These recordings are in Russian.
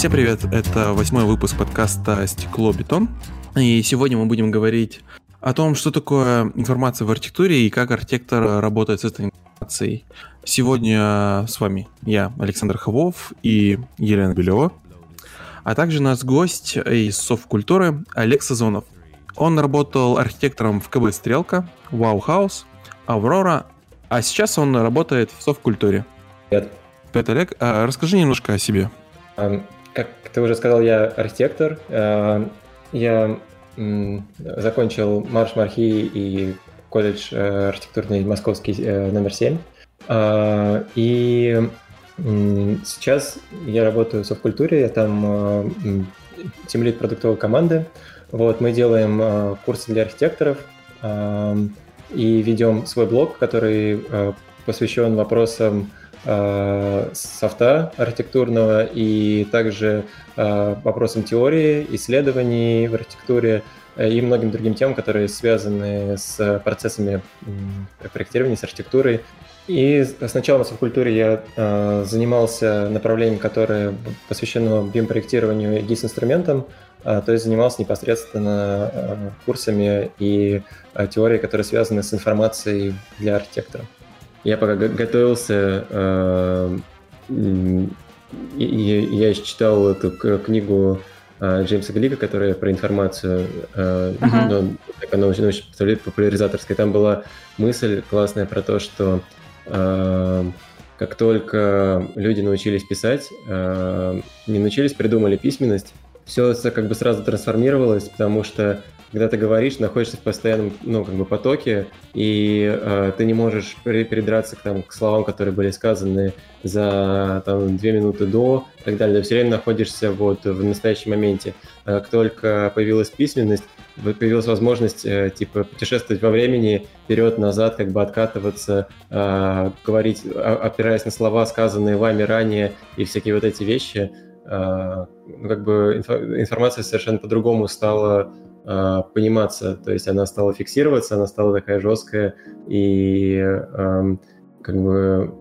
Всем привет, это восьмой выпуск подкаста «Стекло Бетон». И сегодня мы будем говорить о том, что такое информация в архитектуре и как архитектор работает с этой информацией. Сегодня с вами я, Александр Ховов и Елена Белева, а также у нас гость из Совкультуры Олег Сазонов. Он работал архитектором в КБ «Стрелка», «Вау Хаус», «Аврора», а сейчас он работает в Совкультуре. Привет. Привет, Олег. А расскажи немножко о себе. Ты уже сказал, я архитектор. Я закончил Марш Мархи и колледж э, архитектурный московский э, номер 7. А, и сейчас я работаю в Совкультуре, я там темлит продуктовой команды. Вот, мы делаем э, курсы для архитекторов и ведем свой блог, который посвящен вопросам софта архитектурного и также вопросам теории, исследований в архитектуре и многим другим темам, которые связаны с процессами проектирования, с архитектурой. И сначала на субкультуре я э, занимался направлением, которое посвящено BIM-проектированию и GIS-инструментам, э, то есть занимался непосредственно э, курсами и э, теорией, которые связаны с информацией для архитектора. Я пока готовился, э, я читал эту книгу э, Джеймса Глика, которая про информацию, uh-huh. ну, так она очень, очень популяризаторская. Там была мысль классная про то, что как только люди научились писать, не научились, придумали письменность, все как бы сразу трансформировалось, потому что когда ты говоришь, находишься в постоянном, ну, как бы потоке, и э, ты не можешь придраться к, там, к словам, которые были сказаны за там, две минуты до и так далее. Ты все время находишься вот в настоящем моменте. А как только появилась письменность, появилась возможность э, типа путешествовать во времени, вперед-назад, как бы откатываться, э, говорить, опираясь на слова, сказанные вами ранее, и всякие вот эти вещи, э, ну, как бы информация совершенно по-другому стала э, пониматься, то есть она стала фиксироваться, она стала такая жесткая, и э, как бы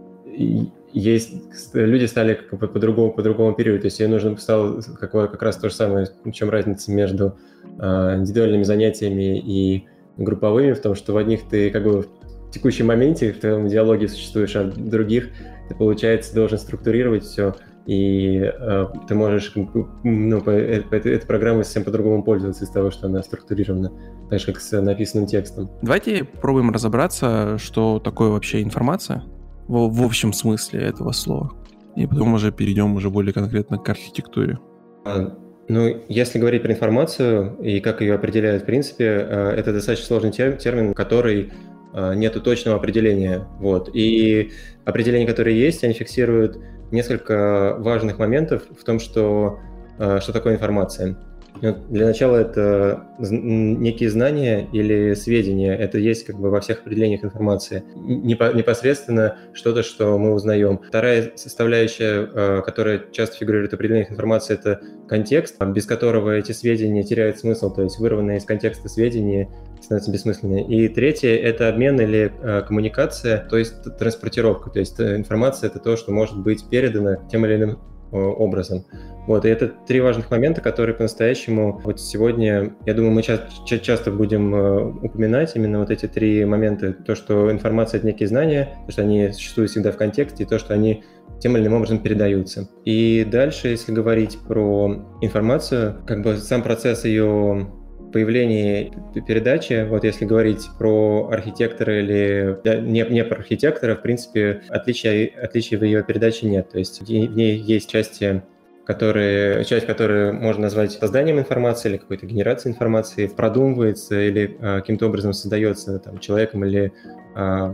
есть люди стали как бы по-другому по другому периоду, то есть ей нужно стало какое как раз то же самое, в чем разница между э, индивидуальными занятиями и групповыми, в том, что в одних ты как бы в текущем моменте в твоем диалоге существуешь, а в других ты, получается, должен структурировать все, и э, ты можешь, ну, по, э, по, этой, программой совсем по-другому пользоваться из того, что она структурирована, так же, как с написанным текстом. Давайте пробуем разобраться, что такое вообще информация в, в общем смысле этого слова. И потом уже перейдем уже более конкретно к архитектуре. А, ну, если говорить про информацию и как ее определяют в принципе, э, это достаточно сложный термин, который э, нету точного определения. Вот. И определения, которые есть, они фиксируют несколько важных моментов в том, что, э, что такое информация. Ну, для начала это некие знания или сведения. Это есть как бы во всех определениях информации. Непосредственно что-то, что мы узнаем. Вторая составляющая, э, которая часто фигурирует в определениях информации, это контекст, без которого эти сведения теряют смысл, то есть вырванные из контекста сведения становятся бессмысленными. И третье — это обмен или э, коммуникация, то есть транспортировка. То есть информация — это то, что может быть передано тем или иным Э, образом. Вот, и это три важных момента, которые по-настоящему вот сегодня, я думаю, мы ча- часто будем э, упоминать именно вот эти три момента. То, что информация — это некие знания, то, что они существуют всегда в контексте, и то, что они тем или иным образом передаются. И дальше, если говорить про информацию, как бы сам процесс ее появлении передачи, вот если говорить про архитектора или не, не про архитектора, в принципе, отличия, отличий в ее передаче нет. То есть в ней есть части которые, часть, которую можно назвать созданием информации или какой-то генерацией информации, продумывается или э, каким-то образом создается там, человеком или э,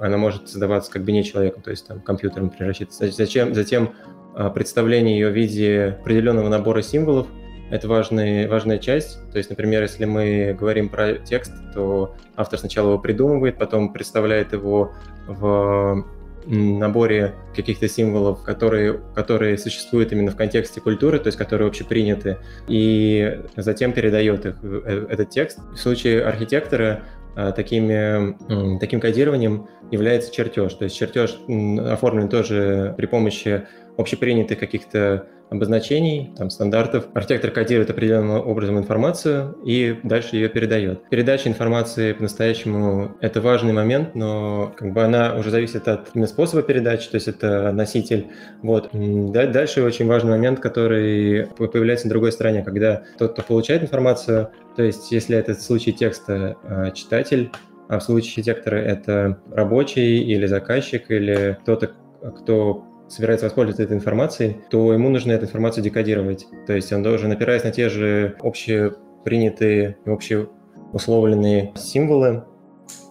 она может создаваться как бы не человеком, то есть там компьютером превращаться. Зачем, затем э, представление ее в виде определенного набора символов, это важный, важная часть. То есть, например, если мы говорим про текст, то автор сначала его придумывает, потом представляет его в наборе каких-то символов, которые, которые существуют именно в контексте культуры, то есть которые общеприняты, и затем передает их, э, этот текст. В случае архитектора э, такими, таким кодированием является чертеж. То есть чертеж оформлен тоже при помощи общепринятых каких-то обозначений, там, стандартов. Архитектор кодирует определенным образом информацию и дальше ее передает. Передача информации по-настоящему — это важный момент, но как бы она уже зависит от именно способа передачи, то есть это носитель. Вот. Дальше очень важный момент, который появляется на другой стороне, когда тот, кто получает информацию, то есть если это случай текста а, читатель, а в случае архитектора это рабочий или заказчик, или кто-то, кто собирается воспользоваться этой информацией, то ему нужно эту информацию декодировать. То есть он должен, опираясь на те же общепринятые и общеусловленные символы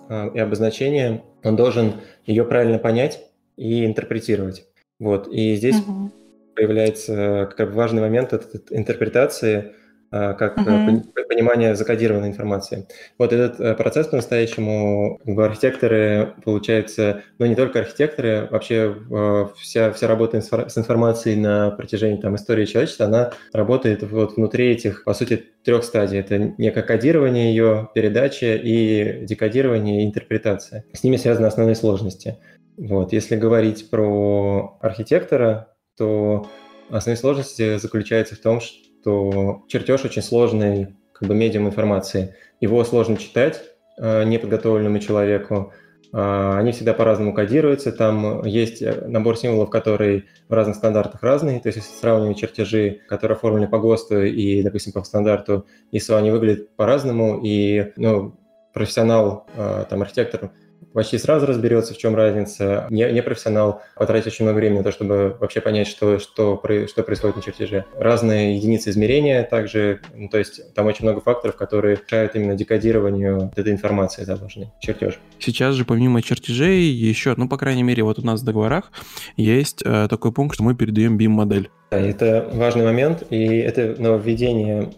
э, и обозначения, он должен ее правильно понять и интерпретировать. Вот. И здесь угу. появляется как бы важный момент этой интерпретации, а, как mm-hmm. понимание закодированной информации. Вот этот э, процесс по-настоящему в архитекторы, получается, ну не только архитекторы, вообще э, вся, вся работа с информацией на протяжении там, истории человечества, она работает вот внутри этих, по сути, трех стадий. Это некое кодирование ее, передача и декодирование и интерпретация. С ними связаны основные сложности. Вот. Если говорить про архитектора, то основные сложности заключаются в том, что то чертеж очень сложный как бы медиум информации. Его сложно читать э, неподготовленному человеку. Э, они всегда по-разному кодируются. Там есть э, набор символов, которые в разных стандартах разные. То есть если сравнивать чертежи, которые оформлены по ГОСТу и, допустим, по стандарту ISO, они выглядят по-разному. И ну, профессионал, э, там, архитектор почти сразу разберется, в чем разница. Не, не профессионал потратит очень много времени на то, чтобы вообще понять, что, что, что происходит на чертеже. Разные единицы измерения также, ну, то есть там очень много факторов, которые мешают именно декодированию этой информации заложенной чертеж. Сейчас же помимо чертежей еще, ну, по крайней мере, вот у нас в договорах есть э, такой пункт, что мы передаем BIM-модель. Да, это важный момент, и это нововведение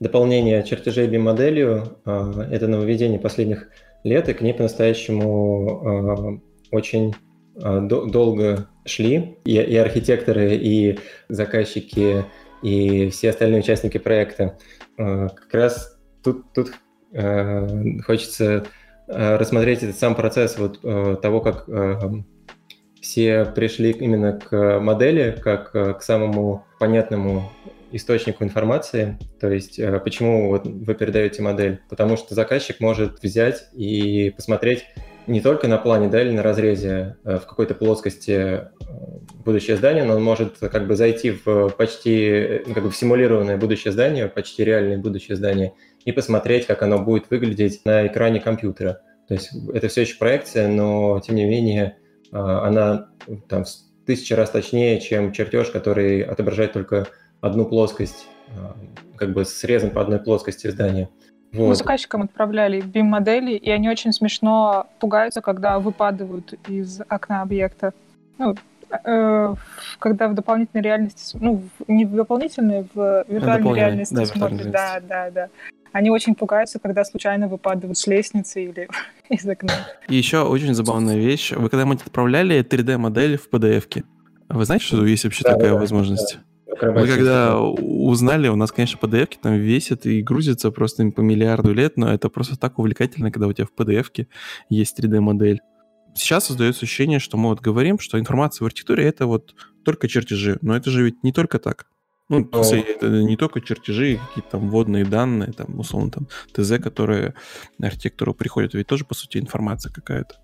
дополнение чертежей BIM-моделью, а, это нововведение последних лет, и к ней по-настоящему э, очень э, долго шли. И, и архитекторы, и заказчики, и все остальные участники проекта. Э, как раз тут, тут хочется рассмотреть этот сам процесс вот, того, как все пришли именно к модели, как к самому понятному источнику информации, то есть э, почему вот вы передаете модель, потому что заказчик может взять и посмотреть не только на плане, да, или на разрезе э, в какой-то плоскости э, будущее здание, но он может как бы зайти в почти как бы в симулированное будущее здание, почти реальное будущее здание и посмотреть, как оно будет выглядеть на экране компьютера. То есть это все еще проекция, но тем не менее она там в тысячи раз точнее, чем чертеж, который отображает только одну плоскость, а, как бы срезан по одной плоскости здания. Вот. Мы заказчикам отправляли BIM-модели, и они очень смешно пугаются, когда выпадают из окна объекта. Ну, э, когда в дополнительной реальности, ну, не в дополнительной, в виртуальной реальности да, смотрят. Да, да, да. Они очень пугаются, когда случайно выпадают с лестницы или из окна. И еще очень забавная вещь. Вы когда-нибудь отправляли 3D-модель в PDF-ке? Вы знаете, что есть вообще да, такая да, возможность? Да. Мы когда узнали, у нас, конечно, PDF там весят и грузятся просто по миллиарду лет, но это просто так увлекательно, когда у тебя в PDF есть 3D-модель. Сейчас создается ощущение, что мы вот говорим, что информация в архитектуре — это вот только чертежи, но это же ведь не только так. Ну, сути, это не только чертежи, какие-то там вводные данные, там, условно, там, ТЗ, которые архитектору приходят, ведь тоже, по сути, информация какая-то.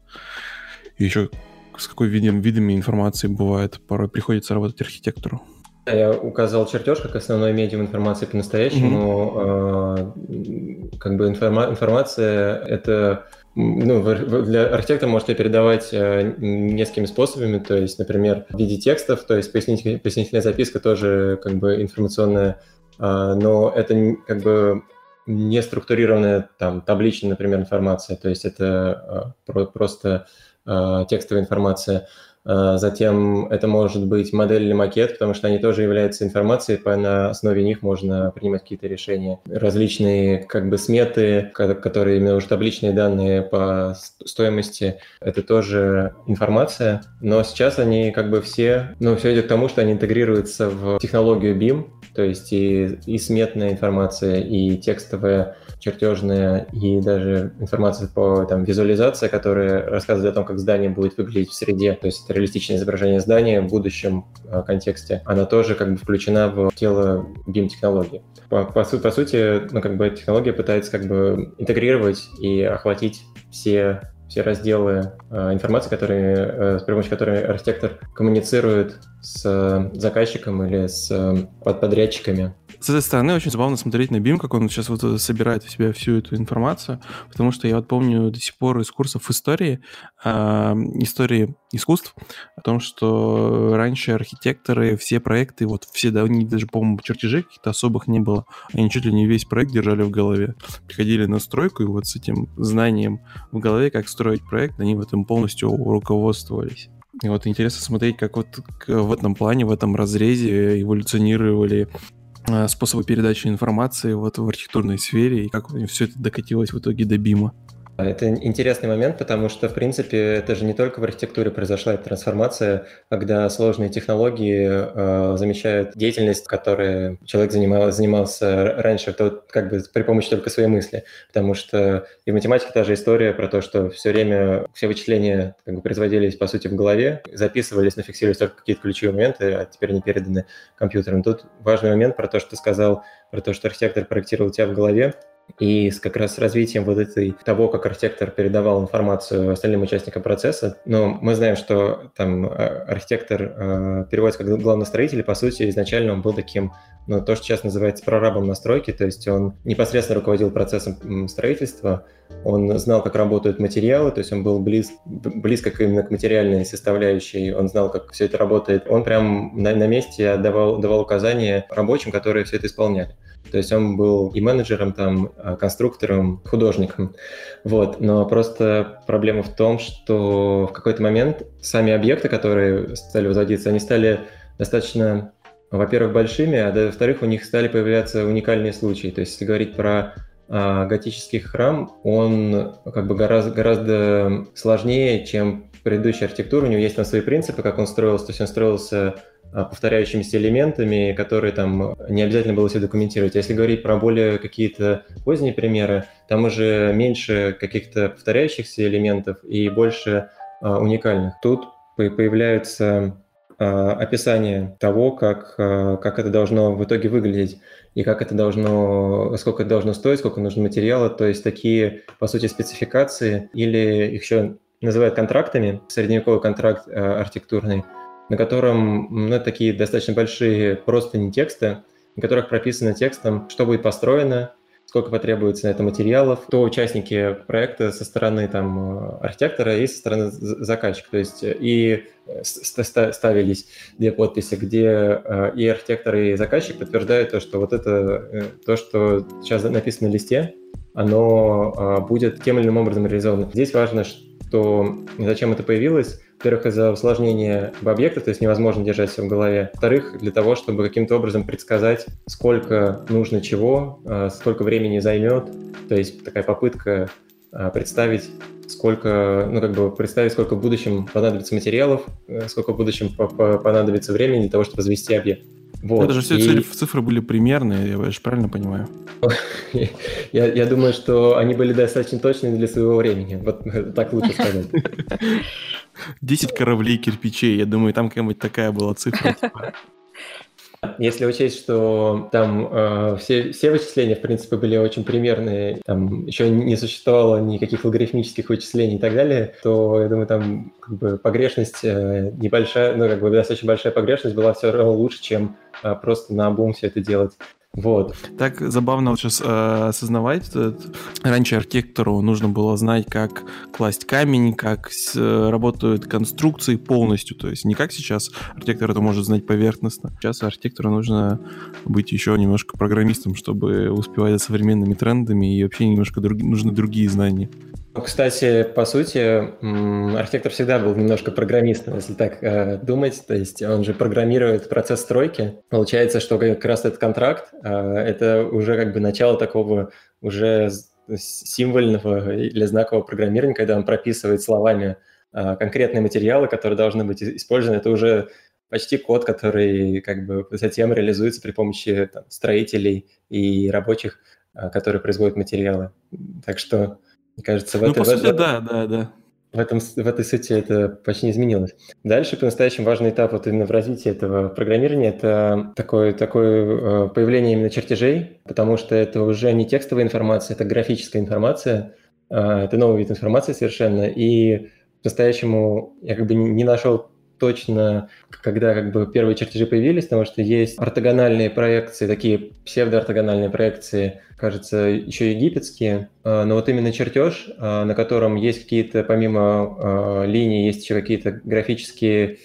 И еще с какой видом, видами информации бывает, порой приходится работать архитектору. Я указал чертеж как основной медиум информации по-настоящему. Mm-hmm. Как бы информа- информация это ну, для архитектора можете передавать э, несколькими способами, то есть, например, в виде текстов, то есть пояснительная, пояснительная записка тоже как бы информационная, а, но это как бы не структурированная там табличная, например, информация, то есть это а, просто текстовая информация. А, затем это может быть модель или макет, потому что они тоже являются информацией, по на основе них можно принимать какие-то решения. Различные как бы сметы, которые именно уже табличные данные по стоимости, это тоже информация, но сейчас они как бы все, ну, все идет к тому, что они интегрируются в технологию BIM, то есть и, и сметная информация, и текстовая чертежная и даже информация по там, визуализации, которая рассказывает о том, как здание будет выглядеть в среде. То есть просто реалистичное изображение здания в будущем э, контексте, она тоже как бы включена в тело BIM-технологии. По, по, по сути, ну, как бы технология пытается как бы интегрировать и охватить все все разделы э, информации, которые, э, с помощью которой архитектор коммуницирует с э, заказчиком или с э, подрядчиками. С этой стороны очень забавно смотреть на BIM, как он сейчас вот собирает в себя всю эту информацию, потому что я вот помню до сих пор из курсов истории, э, истории искусств, о том, что раньше архитекторы все проекты, вот все, да, даже, по-моему, чертежей каких-то особых не было, они чуть ли не весь проект держали в голове, приходили на стройку, и вот с этим знанием в голове, как строить проект, они в этом полностью руководствовались. И вот интересно смотреть, как вот в этом плане, в этом разрезе эволюционировали э, способы передачи информации вот в архитектурной сфере и как все это докатилось в итоге до БИМа. Это интересный момент, потому что, в принципе, это же не только в архитектуре произошла эта трансформация, когда сложные технологии э, замещают деятельность, которой человек занимал, занимался раньше, то, как бы при помощи только своей мысли. Потому что и в математике та же история про то, что все время все вычисления как бы, производились, по сути, в голове, записывались, но фиксировались только какие-то ключевые моменты, а теперь не переданы компьютером. Тут важный момент про то, что ты сказал, про то, что архитектор проектировал тебя в голове, и с как раз развитием вот этой, того, как архитектор передавал информацию остальным участникам процесса, но мы знаем, что там а, архитектор э, переводится как главный строитель, и по сути изначально он был таким, ну, то, что сейчас называется прорабом настройки, то есть он непосредственно руководил процессом строительства, он знал, как работают материалы, то есть он был близ, близко именно к материальной составляющей, он знал, как все это работает. Он прям на, на месте давал, давал указания рабочим, которые все это исполняли. То есть он был и менеджером, там, а, конструктором, художником. Вот. Но просто проблема в том, что в какой-то момент сами объекты, которые стали возводиться, они стали достаточно, во-первых, большими, а во-вторых, у них стали появляться уникальные случаи. То есть если говорить про а, готический храм, он как бы гораздо, гораздо сложнее, чем предыдущая архитектура. У него есть там свои принципы, как он строился. То есть он строился повторяющимися элементами, которые там не обязательно было все документировать. Если говорить про более какие-то поздние примеры, там уже меньше каких-то повторяющихся элементов и больше а, уникальных. Тут появляются а, описание того, как, а, как это должно в итоге выглядеть и как это должно, сколько это должно стоить, сколько нужно материала, то есть такие, по сути, спецификации или их еще называют контрактами, средневековый контракт а, архитектурный – на котором ну, такие достаточно большие просто не тексты, на которых прописано текстом, что будет построено, сколько потребуется на это материалов, кто участники проекта со стороны там, архитектора и со стороны заказчика. То есть и ставились две подписи, где э, и архитектор, и заказчик подтверждают то, что вот это, э, то, что сейчас написано на листе, оно э, будет тем или иным образом реализовано. Здесь важно, что зачем это появилось, во-первых, из-за усложнения объекта, то есть невозможно держать все в голове. Во-вторых, для того, чтобы каким-то образом предсказать, сколько нужно чего, а, сколько времени займет. То есть такая попытка а, представить, сколько, ну, как бы представить, сколько в будущем понадобится материалов, э, сколько в будущем понадобится времени для того, чтобы возвести объект. Вот. Это же все и... цифры были примерные, я же правильно понимаю? я, я думаю, что они были достаточно точные для своего времени. Вот так лучше сказать. 10 кораблей кирпичей, я думаю, там какая-нибудь такая была цифра. Если учесть, что там э, все, все вычисления, в принципе, были очень примерные, там еще не существовало никаких логарифмических вычислений и так далее, то, я думаю, там как бы погрешность э, небольшая, ну, как бы достаточно большая погрешность была все равно лучше, чем э, просто на обум все это делать. Вот. Так забавно вот сейчас э, осознавать. Э, раньше архитектору нужно было знать, как класть камень, как с, э, работают конструкции полностью. То есть не как сейчас архитектор это может знать поверхностно. Сейчас архитектору нужно быть еще немножко программистом, чтобы успевать за современными трендами и вообще немножко друг, нужны другие знания. Ну, кстати, по сути, архитектор всегда был немножко программистом, если так э, думать. То есть он же программирует процесс стройки. Получается, что как раз этот контракт э, это уже как бы начало такого уже символьного или знакового программирования, когда он прописывает словами э, конкретные материалы, которые должны быть использованы. Это уже почти код, который как бы затем реализуется при помощи там, строителей и рабочих, э, которые производят материалы. Так что мне кажется, в ну, этом... по сути, да, да, да. в, этом, в этой сути это почти не изменилось. Дальше по-настоящему важный этап вот именно в развитии этого программирования – это такое, такое появление именно чертежей, потому что это уже не текстовая информация, это графическая информация, это новый вид информации совершенно, и по-настоящему я как бы не нашел точно, когда как бы первые чертежи появились, потому что есть ортогональные проекции, такие псевдоортогональные проекции, кажется, еще египетские, а, но вот именно чертеж, а, на котором есть какие-то, помимо а, линий, есть еще какие-то графические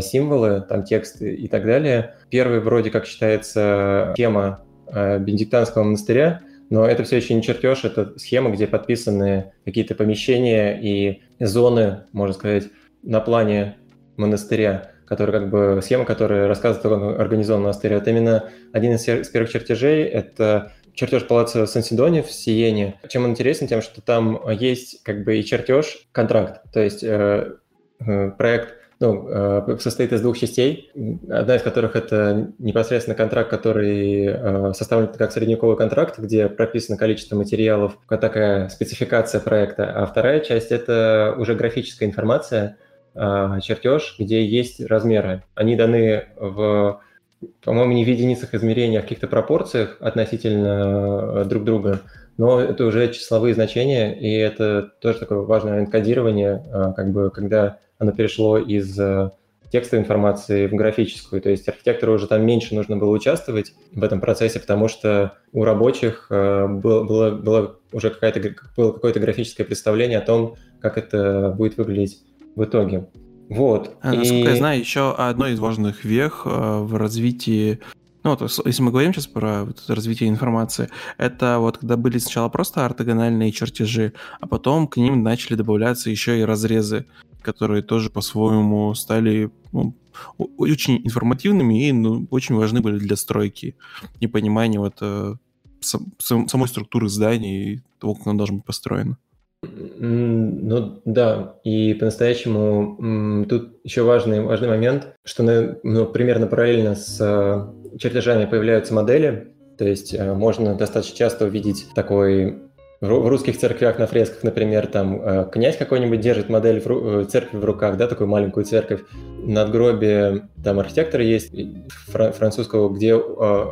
символы, там тексты и так далее. Первый вроде как считается схема Бенедиктанского монастыря, но это все еще не чертеж, это схема, где подписаны какие-то помещения и зоны, можно сказать, на плане монастыря, который как бы схема, которая рассказывает, как он организован монастырь. Это именно один из первых чертежей, это чертеж палаца Сан-Сидони в Сиене. Чем он интересен? Тем, что там есть как бы и чертеж, контракт, то есть э, э, проект ну, э, состоит из двух частей, одна из которых это непосредственно контракт, который э, составлен как средневековый контракт, где прописано количество материалов, такая спецификация проекта, а вторая часть это уже графическая информация, чертеж, где есть размеры. Они даны в, по-моему, не в единицах измерения, а в каких-то пропорциях относительно э, друг друга, но это уже числовые значения, и это тоже такое важное энкодирование, а, как бы, когда оно перешло из э, текстовой информации в графическую. То есть архитектору уже там меньше нужно было участвовать в этом процессе, потому что у рабочих э, было, было, было уже какое-то, было какое-то графическое представление о том, как это будет выглядеть в итоге. Вот. А, насколько и... я знаю, еще одной из важных вех э, в развитии ну, вот, если мы говорим сейчас про вот развитие информации, это вот когда были сначала просто ортогональные чертежи, а потом к ним начали добавляться еще и разрезы, которые тоже по-своему стали ну, очень информативными и ну, очень важны были для стройки и понимания вот э, сам, самой структуры здания и того, как оно должно быть построено. Ну да, и по-настоящему тут еще важный, важный момент, что ну, примерно параллельно с э, чертежами появляются модели, то есть э, можно достаточно часто увидеть такой в русских церквях на фресках, например, там э, князь какой-нибудь держит модель в церкви в руках, да, такую маленькую церковь. Над гробе там архитектор есть французского, где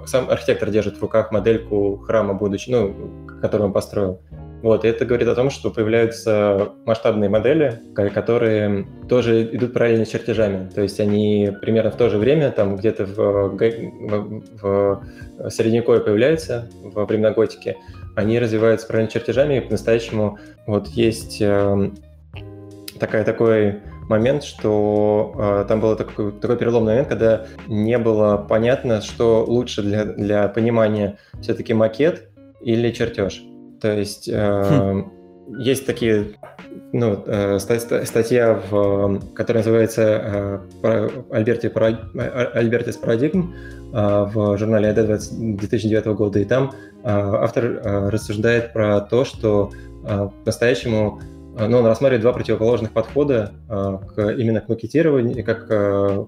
сам архитектор держит в руках модельку храма будущего, ну, который он построил. Вот, и это говорит о том, что появляются масштабные модели, которые тоже идут параллельно с чертежами. То есть они примерно в то же время, там где-то в, в, в Средневековье появляются, во времена готики, они развиваются параллельно с чертежами, и по-настоящему вот есть э, такая, такой момент, что э, там был такой, такой переломный момент, когда не было понятно, что лучше для, для понимания все-таки макет или чертеж. То есть э, хм. есть такие, ну, э, статья, в, которая называется э, Альберти, Альбертис Парадигм э, в журнале AD 2009 года, и там э, автор рассуждает про то, что по-настоящему ну, он рассматривает два противоположных подхода к, именно к макетированию, как э,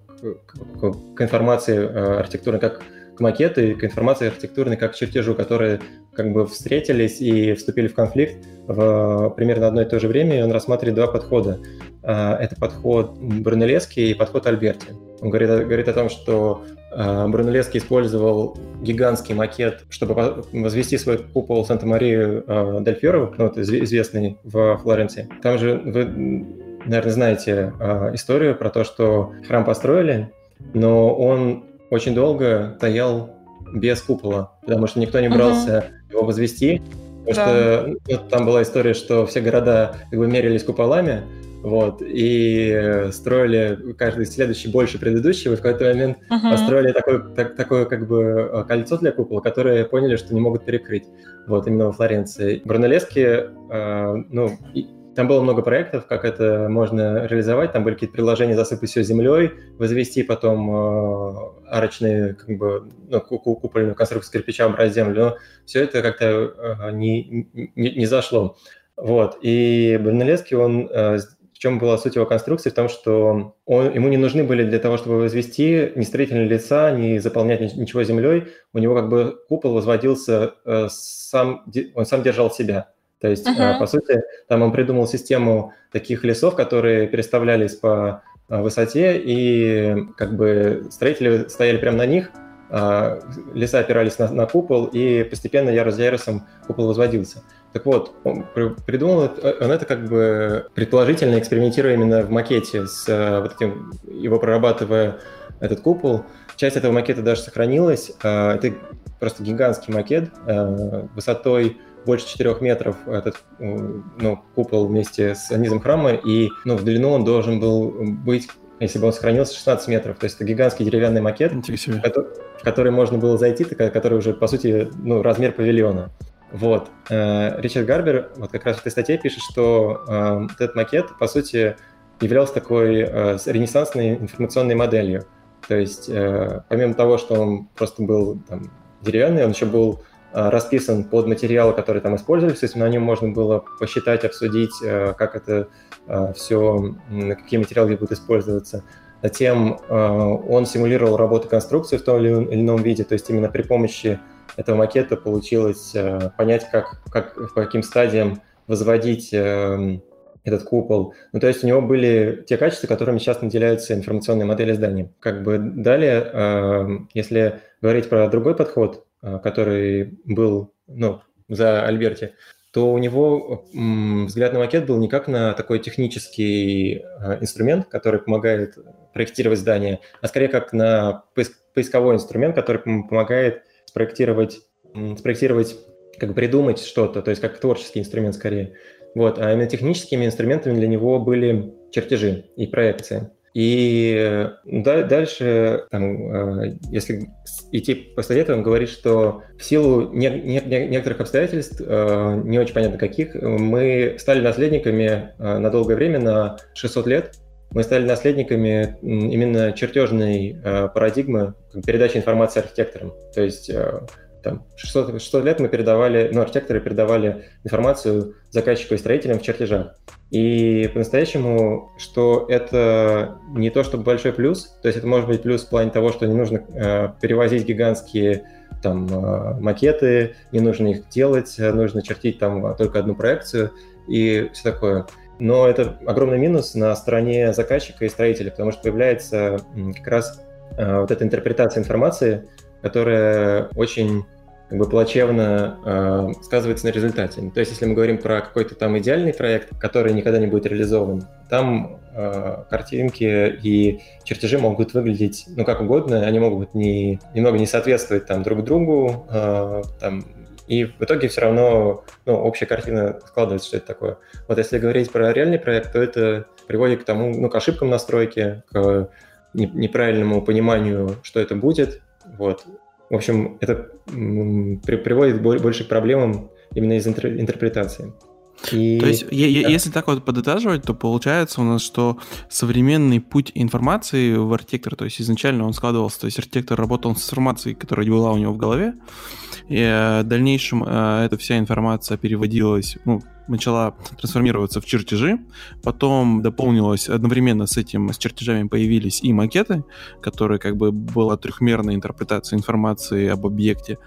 к, к информации архитектуры, как к макету и к информации архитектурной как к чертежу, которые как бы встретились и вступили в конфликт в примерно одно и то же время, и он рассматривает два подхода. А, это подход Брунеллески и подход Альберти. Он говорит, говорит о том, что а, Брунеллески использовал гигантский макет, чтобы возвести свой купол Санта-Марию а, Дель Фьоро, ну, вот, известный в Флоренции. Там же вы, наверное, знаете историю про то, что храм построили, но он очень долго стоял без купола, потому что никто не брался uh-huh. его возвести. Потому да. что ну, там была история, что все города как бы мерились куполами, вот, и строили каждый следующий больше предыдущего, и в какой-то момент uh-huh. построили такое, так, такое как бы э, кольцо для купола, которое поняли, что не могут перекрыть, вот, именно во Флоренции. Брунеллески, э, ну, там было много проектов, как это можно реализовать. Там были какие-то предложения засыпать все землей, возвести потом э, арочные, как бы, ну, купольную конструкцию кирпича брать землю. Но все это как-то э, не, не, не зашло. Вот. И Брунеллески, он э, в чем была суть его конструкции? В том, что он, ему не нужны были для того, чтобы возвести ни строительные лица, ни заполнять ничего землей. У него как бы купол возводился э, сам, он сам держал себя. То есть, uh-huh. по сути, там он придумал систему таких лесов, которые переставлялись по высоте, и как бы строители стояли прямо на них, леса опирались на, на купол, и постепенно ярус за ярусом купол возводился. Так вот, он придумал, он это как бы предположительно экспериментируя именно в макете, с вот этим, его прорабатывая этот купол. Часть этого макета даже сохранилась. Это просто гигантский макет высотой больше 4 метров этот ну, купол вместе с низом храма, и ну, в длину он должен был быть, если бы он сохранился, 16 метров. То есть это гигантский деревянный макет, в который можно было зайти, который уже, по сути, ну, размер павильона. Вот. Э, Ричард Гарбер вот как раз в этой статье пишет, что э, этот макет, по сути, являлся такой э, ренессансной информационной моделью. То есть, помимо того, что он просто был там, деревянный, он еще был Э, расписан под материалы, которые там использовались, то есть на нем можно было посчитать, обсудить, э, как это э, все, какие материалы будут использоваться. Затем он симулировал работу конструкции в том или ином виде, то есть именно при помощи этого макета получилось понять, как, как, по каким стадиям возводить этот купол. Ну, то есть у него были те качества, которыми сейчас наделяются информационные модели зданий. Как бы далее, если говорить про другой подход, Э, который был ну, за Альберти, то у него взгляд на макет был не как на такой технический э, инструмент, который помогает проектировать здание, а скорее как на поисковой инструмент, который помогает спроектировать, спроектировать как придумать что-то, то есть как творческий инструмент скорее. Вот. А именно техническими инструментами для него были чертежи и проекции. И дальше, там, э, если идти по совету, он говорит, что в силу не, не, некоторых обстоятельств, э, не очень понятно каких, мы стали наследниками э, на долгое время, на 600 лет, мы стали наследниками именно чертежной парадигмы передачи информации архитекторам. То есть там, 600, 600 лет мы передавали, ну, архитекторы передавали информацию заказчику и строителям в чертежах. И по-настоящему, что это не то чтобы большой плюс, то есть это может быть плюс в плане того, что не нужно э, перевозить гигантские там э, макеты, не нужно их делать, нужно чертить там только одну проекцию и все такое. Но это огромный минус на стороне заказчика и строителя, потому что появляется как раз э, вот эта интерпретация информации, которая очень как бы плачевно э, сказывается на результате. То есть, если мы говорим про какой-то там идеальный проект, который никогда не будет реализован, там э, картинки и чертежи могут выглядеть, ну, как угодно, они могут не, немного не соответствовать там друг другу, э, там, и в итоге все равно ну, общая картина складывается, что это такое. Вот если говорить про реальный проект, то это приводит к тому, ну, к ошибкам настройки, к неправильному пониманию, что это будет, вот. В общем, это при, приводит больше к проблемам именно из интер, интерпретации. И... То есть, да. если так вот подытаживать, то получается у нас, что современный путь информации в архитектора, то есть изначально он складывался, то есть архитектор работал с информацией, которая была у него в голове, и э, в дальнейшем э, эта вся информация переводилась, ну, начала трансформироваться в чертежи, потом дополнилось одновременно с этим, с чертежами появились и макеты, которые как бы была трехмерная интерпретация информации об объекте,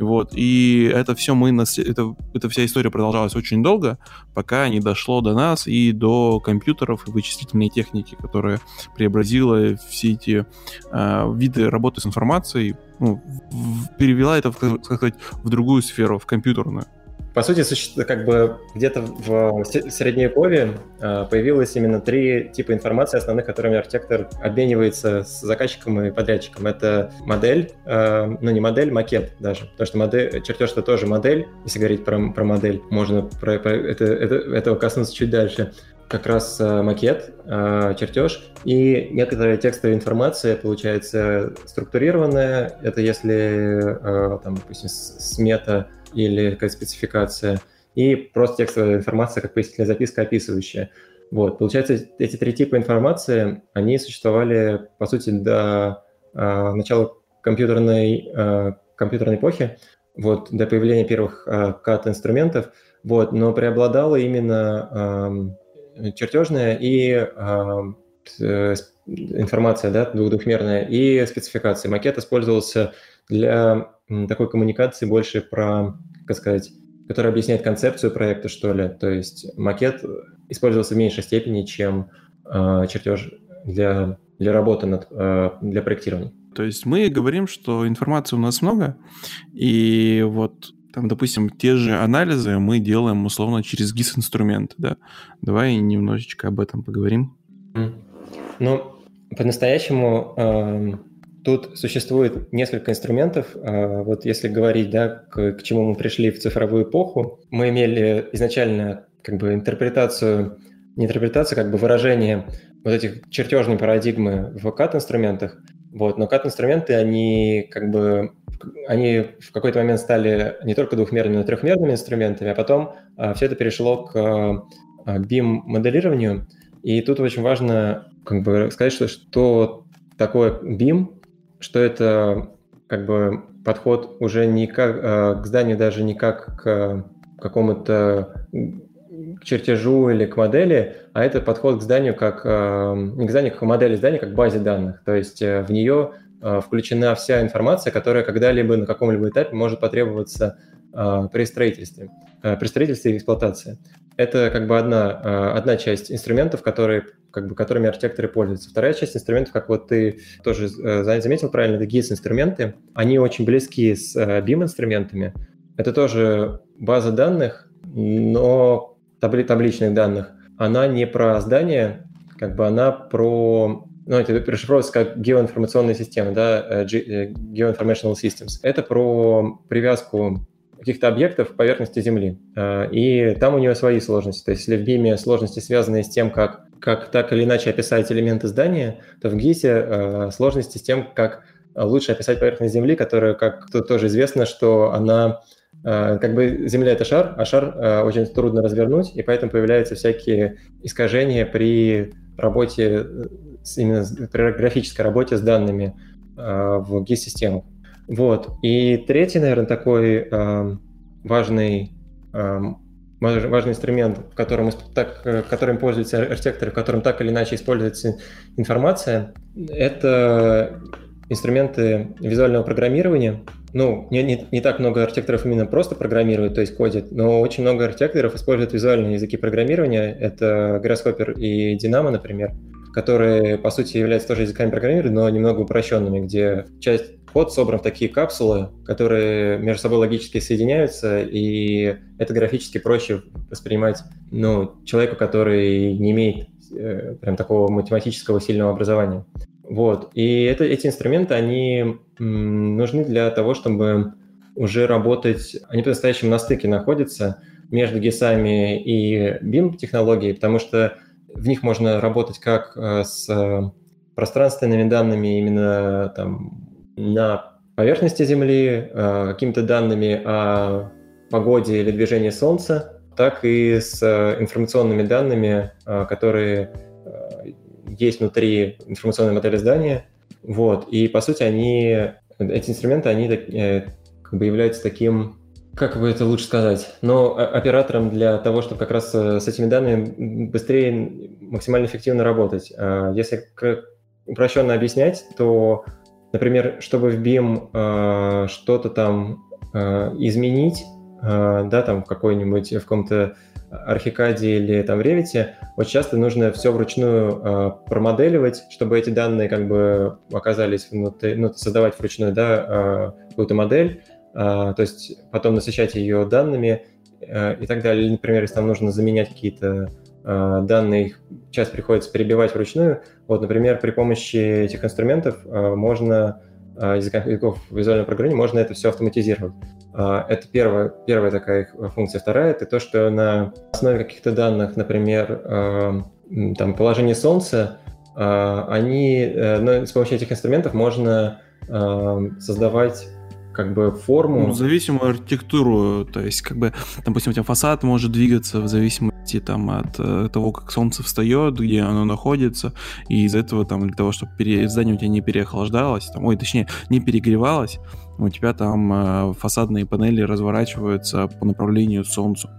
вот, и это все мы, нас, это, эта вся история продолжалась очень долго, пока не дошло до нас и до компьютеров и вычислительной техники, которая преобразила все эти э, виды работы с информацией, ну, в, перевела это, так сказать, в другую сферу, в компьютерную. По сути, как бы где-то в Средневековье а, появилось именно три типа информации основных, которыми архитектор обменивается с заказчиком и подрядчиком. Это модель, а, ну не модель, макет даже, потому что модель, чертеж это тоже модель, если говорить про, про модель, можно про, про это, это, этого коснуться чуть дальше как раз а, макет, чертеж и некоторая текстовая информация, получается, структурированная. Это если, там, допустим, смета или какая-то спецификация, и просто текстовая информация, как пояснительная записка, описывающая. Вот, получается, эти три типа информации, они существовали, по сути, до э, начала компьютерной, э, компьютерной эпохи, вот, до появления первых э, CAD-инструментов, вот, но преобладала именно э, чертежная и э, информация, да, двухдухмерная, и спецификация. Макет использовался для такой коммуникации больше про, как сказать, который объясняет концепцию проекта, что ли. То есть макет использовался в меньшей степени, чем э, чертеж для, для работы над, э, для проектирования. То есть мы говорим, что информации у нас много, и вот там, допустим, те же анализы мы делаем условно через GIS-инструменты, да? Давай немножечко об этом поговорим. Ну, по-настоящему э, тут существует несколько инструментов. Э, вот если говорить, да, к, к чему мы пришли в цифровую эпоху, мы имели изначально как бы интерпретацию, не интерпретацию, как бы выражение вот этих чертежной парадигмы в CAD-инструментах, вот, но CAD-инструменты, они как бы они в какой-то момент стали не только двухмерными, но и трехмерными инструментами, а потом а, все это перешло к а, BIM-моделированию. И тут очень важно как бы сказать, что, что такое BIM, что это как бы подход уже не как, а, к зданию даже не как к какому-то к чертежу или к модели, а это подход к зданию как а, не к зданию, как к модели здания, как к базе данных. То есть э, в нее включена вся информация, которая когда-либо на каком-либо этапе может потребоваться при строительстве, а, при строительстве и эксплуатации. Это как бы одна, одна часть инструментов, которые, как бы, которыми архитекторы пользуются. Вторая часть инструментов, как вот ты тоже э, заметил правильно, это GIS-инструменты. Они очень близки с BIM-инструментами. Это тоже база данных, но табли, табличных данных. Она не про здание, как бы она про ну, это расшифровывается как геоинформационные системы, да, э, э, Geoinformational Systems. Это про привязку каких-то объектов поверхности Земли. Э, и там у нее свои сложности. То есть если в BIM сложности, связанные с тем, как, как так или иначе описать элементы здания, то в GIS сложности с тем, как лучше описать поверхность Земли, которая, как тут тоже известно, что она как бы Земля — это шар, а шар очень трудно развернуть, и поэтому появляются всякие искажения при работе именно при графической работе с данными э, в GIS-системах. Вот. И третий, наверное, такой э, важный, э, важный инструмент, которым, так, которым пользуются архитекторы, в котором так или иначе используется информация, это инструменты визуального программирования. Ну, не, не, не так много архитекторов именно просто программируют, то есть кодят, но очень много архитекторов используют визуальные языки программирования. Это Grasshopper и Dynamo, например которые, по сути, являются тоже языками программирования, но немного упрощенными, где часть код собран в такие капсулы, которые между собой логически соединяются, и это графически проще воспринимать ну, человеку, который не имеет э, прям такого математического сильного образования. Вот. И это, эти инструменты, они м, нужны для того, чтобы уже работать, они по-настоящему на стыке находятся между GIS и BIM-технологией, потому что в них можно работать как э, с э, пространственными данными именно там на поверхности Земли, э, какими-то данными о погоде или движении Солнца, так и с информационными данными, которые есть внутри информационной модели здания. Вот. И, по сути, они, эти инструменты, они как бы являются таким как бы это лучше сказать, но оператором для того, чтобы как раз э, с этими данными быстрее, максимально эффективно работать. Если упрощенно объяснять, то, например, чтобы в BIM э, что-то там э, изменить, да, там в какой-нибудь, в каком-то архикаде или там в Revit, очень часто нужно все вручную э, промоделировать, чтобы эти данные как бы оказались внутри, ну, создавать вручную, да, э, какую-то модель, а, то есть потом насыщать ее данными э, и так далее. Например, если там нужно заменять какие-то а, данные, часть приходится перебивать вручную. Вот, например, при помощи этих инструментов а, можно языков, языков визуального программирования можно это все автоматизировать. Это первая, первая такая функция. Вторая — это то, что на основе каких-то данных, например, там, положение Солнца, они, э, но с помощью этих инструментов можно создавать как бы форму. Ну, зависимую архитектуру, то есть как бы, допустим, у тебя фасад может двигаться в зависимости там от э, того, как солнце встает, где оно находится, и из этого там для того, чтобы пере... здание у тебя не переохлаждалось, там, ой, точнее, не перегревалось, у тебя там э, фасадные панели разворачиваются по направлению солнцу.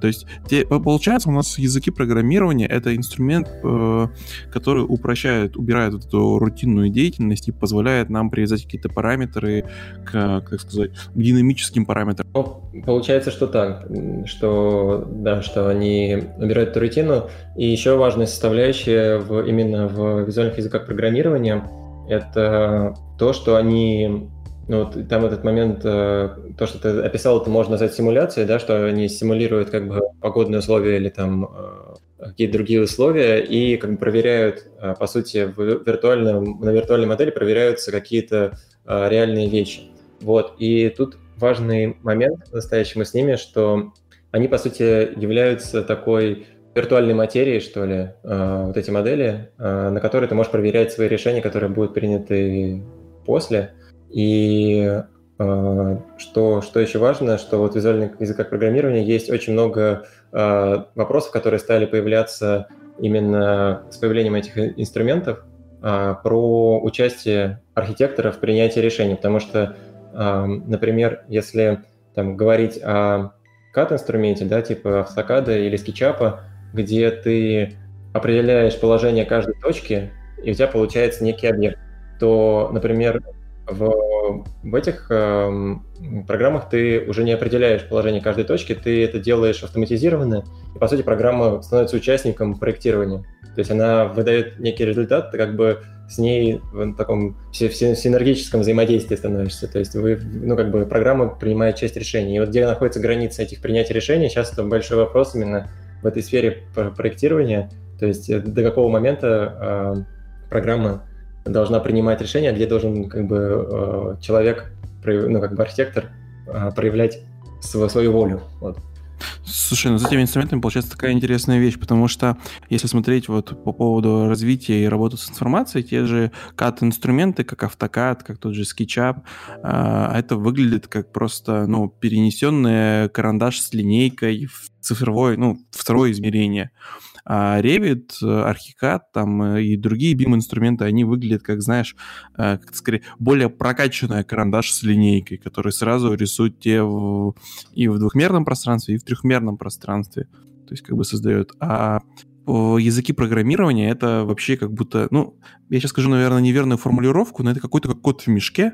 То есть те, получается у нас языки программирования это инструмент, э, который упрощает, убирает вот эту рутинную деятельность и позволяет нам привязать какие-то параметры к, как сказать, к динамическим параметрам. Ну, получается, что так, что да, что они убирают эту рутину. И еще важная составляющая в, именно в визуальных языках программирования это то, что они ну, вот там этот момент, э, то, что ты описал, это можно назвать симуляцией, да, что они симулируют как бы погодные условия или там э, какие-то другие условия и как бы проверяют, э, по сути, в виртуальном, на виртуальной модели проверяются какие-то реальные вещи. Вот, и тут важный момент настоящему с ними, что они, по сути, являются такой виртуальной материей, что ли, вот эти модели, на которые ты можешь проверять свои решения, которые будут приняты после. И э, что, что еще важно, что вот в визуальных языках программирования есть очень много э, вопросов, которые стали появляться именно с появлением этих инструментов э, про участие архитектора в принятии решений. Потому что, например, если там, говорить о CAD-инструменте, да, типа автокада или скетчапа, где ты определяешь положение каждой точки, и у тебя получается некий объект, то, например, в, в этих э, программах ты уже не определяешь положение каждой точки, ты это делаешь автоматизированно, и, по сути, программа становится участником проектирования. То есть она выдает некий результат, ты как бы с ней в таком синергическом взаимодействии становишься. То есть вы, ну, как бы программа принимает часть решений. И вот где находится граница этих принятий решений, сейчас это большой вопрос именно в этой сфере проектирования. То есть э, до какого момента э, программа должна принимать решение, где должен как бы э, человек, ну как бы архитектор э, проявлять свою волю. Вот. Слушай, ну с этими инструментами получается такая интересная вещь, потому что если смотреть вот по поводу развития и работы с информацией, те же CAD-инструменты, как AutoCAD, как тот же SketchUp, э, это выглядит как просто, ну, перенесенный карандаш с линейкой в цифровое, ну, второе измерение. А Revit, Archicad там э, и другие BIM-инструменты, они выглядят, как, знаешь, э, как скорее более прокачанная карандаш с линейкой, который сразу рисует те в, и в двухмерном пространстве, и в трехмерном пространстве. То есть как бы создает. А языки программирования это вообще как будто, ну, я сейчас скажу, наверное, неверную формулировку, но это какой-то как кот в мешке,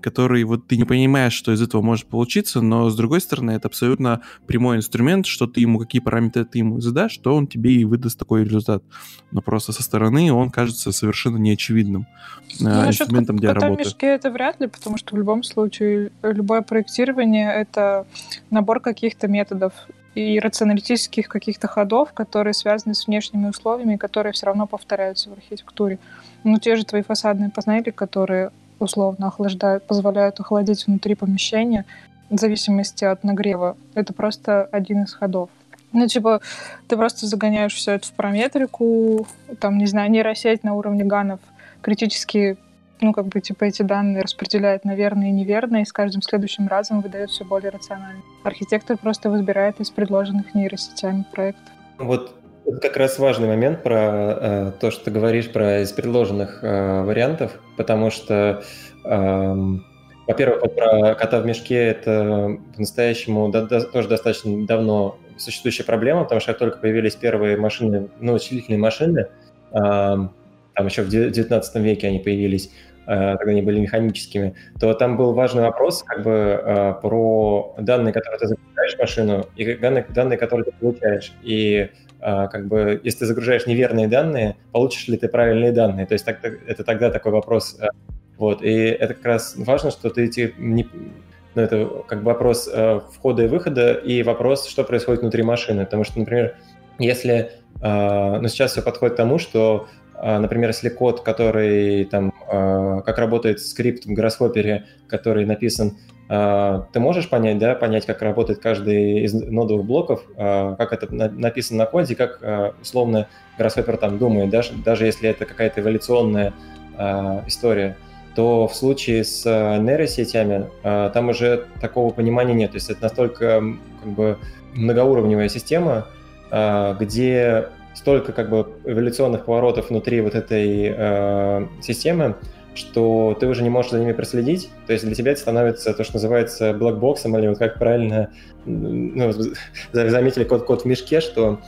который вот ты не понимаешь, что из этого может получиться, но с другой стороны это абсолютно прямой инструмент, что ты ему, какие параметры ты ему задашь, что он тебе и выдаст такой результат. Но просто со стороны он кажется совершенно неочевидным ну, э, инструментом для работы. мешке это вряд ли, потому что в любом случае любое проектирование — это набор каких-то методов и рационалистических каких-то ходов, которые связаны с внешними условиями, которые все равно повторяются в архитектуре. Ну, те же твои фасадные панели, которые условно охлаждают, позволяют охладить внутри помещения в зависимости от нагрева. Это просто один из ходов. Ну, типа, ты просто загоняешь все это в параметрику, там, не знаю, нейросеть на уровне ганов критически, ну, как бы, типа, эти данные распределяет на верные и неверные, и с каждым следующим разом выдает все более рационально. Архитектор просто выбирает из предложенных нейросетями проектов. Вот это как раз важный момент про э, то, что ты говоришь про из предложенных э, вариантов, потому что, э, во-первых, про кота в мешке это по-настоящему да, да, тоже достаточно давно существующая проблема, потому что как только появились первые машины, ну, вычислительные машины, э, там еще в 19 веке они появились, э, когда они были механическими, то там был важный вопрос как бы э, про данные, которые ты загружаешь в машину, и данные, данные, которые ты получаешь. И как бы, если ты загружаешь неверные данные, получишь ли ты правильные данные? То есть так, это тогда такой вопрос. А, вот, и это как раз важно, что ты эти не, ну, это как бы вопрос э, входа и выхода и вопрос, что происходит внутри машины. Потому что, например, если, э, ну, сейчас все подходит к тому, что, э, например, если код, который там, э, как работает скрипт в гороскопере, который написан а, ты можешь понять, да, понять, как работает каждый из нодовых блоков, а, как это написано на коде, как а, условно Grasshopper там думает, даже, даже если это какая-то эволюционная история, то в случае с нейросетями там уже такого понимания нет. То есть это настолько как бы многоуровневая система, где столько как бы эволюционных поворотов внутри вот этой системы, что ты уже не можешь за ними проследить. То есть для тебя это становится то, что называется блокбоксом, или вот как правильно ну, заметили код, код в мешке, что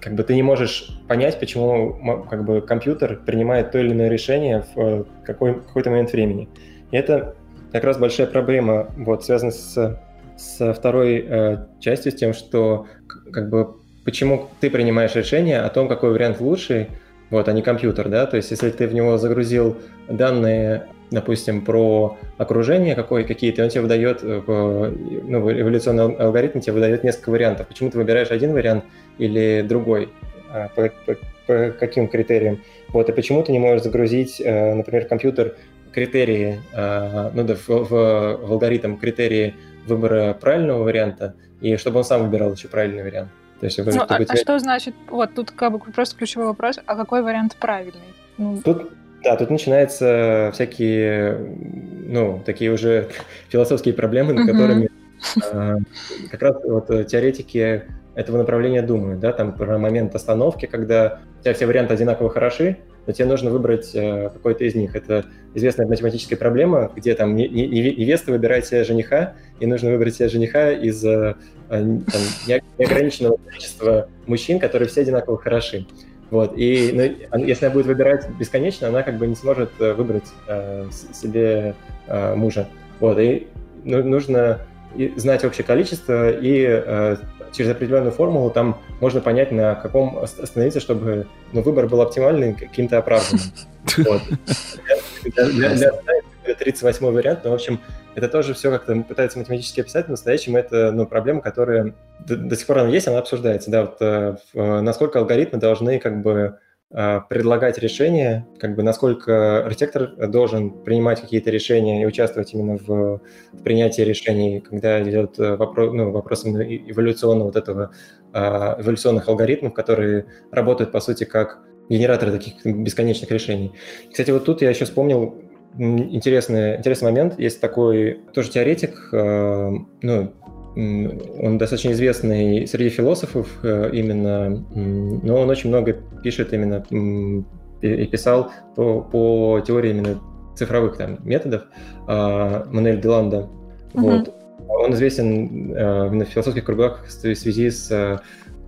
как бы ты не можешь понять, почему как бы компьютер принимает то или иное решение в э, какой, какой-то момент времени. И это как раз большая проблема, вот, связана с, со второй э, частью, с тем, что как бы почему ты принимаешь решение о том, какой вариант лучший, вот, а не компьютер, да, то есть если ты в него загрузил данные, допустим, про окружение какое, какие-то, он тебе выдает, в, ну, эволюционный алгоритм тебе выдает несколько вариантов. Почему ты выбираешь один вариант или другой? А, по, по, по каким критериям? Вот, и почему ты не можешь загрузить, э, например, компьютер критерии, э, ну да, в, в, в алгоритм критерии выбора правильного варианта, и чтобы он сам выбирал еще правильный вариант. То есть, ну, а, тебя... а что значит, вот тут как бы просто ключевой вопрос, а какой вариант правильный? Ну... Тут, да, тут начинаются всякие, ну, такие уже философские проблемы, над которыми э, как раз вот теоретики этого направления думают, да, там про момент остановки, когда у тебя все варианты одинаково хороши, но тебе нужно выбрать э, какой-то из них. Это известная математическая проблема, где там невеста выбирает себе жениха, и нужно выбрать себе жениха из э, там, неограниченного количества мужчин, которые все одинаково хороши. Вот, и ну, если она будет выбирать бесконечно, она как бы не сможет э, выбрать э, себе э, мужа. Вот, и ну, нужно знать общее количество и э, через определенную формулу там можно понять, на каком остановиться, чтобы ну, выбор был оптимальный, каким-то оправданным. Вот. Для, для, для 38 вариант, но, в общем, это тоже все как-то пытаются математически описать, в настоящем это ну, проблема, которая до, до сих пор она есть, она обсуждается, да, вот, э, насколько алгоритмы должны как бы предлагать решения, как бы насколько архитектор должен принимать какие-то решения и участвовать именно в, в принятии решений, когда идет э, вопрос, ну, вопрос эволюционного вот этого, а, эволюционных алгоритмов, которые работают, по сути, как генераторы таких бесконечных решений. Кстати, вот тут я еще вспомнил интересный, интересный момент. Есть такой тоже теоретик, э, ну, он достаточно известный среди философов э, именно, но он очень много пишет именно и писал по, по теории именно цифровых там, методов, а, Мануэль Деланда. Uh-huh. Вот. Он известен э, в философских кругах в связи с э,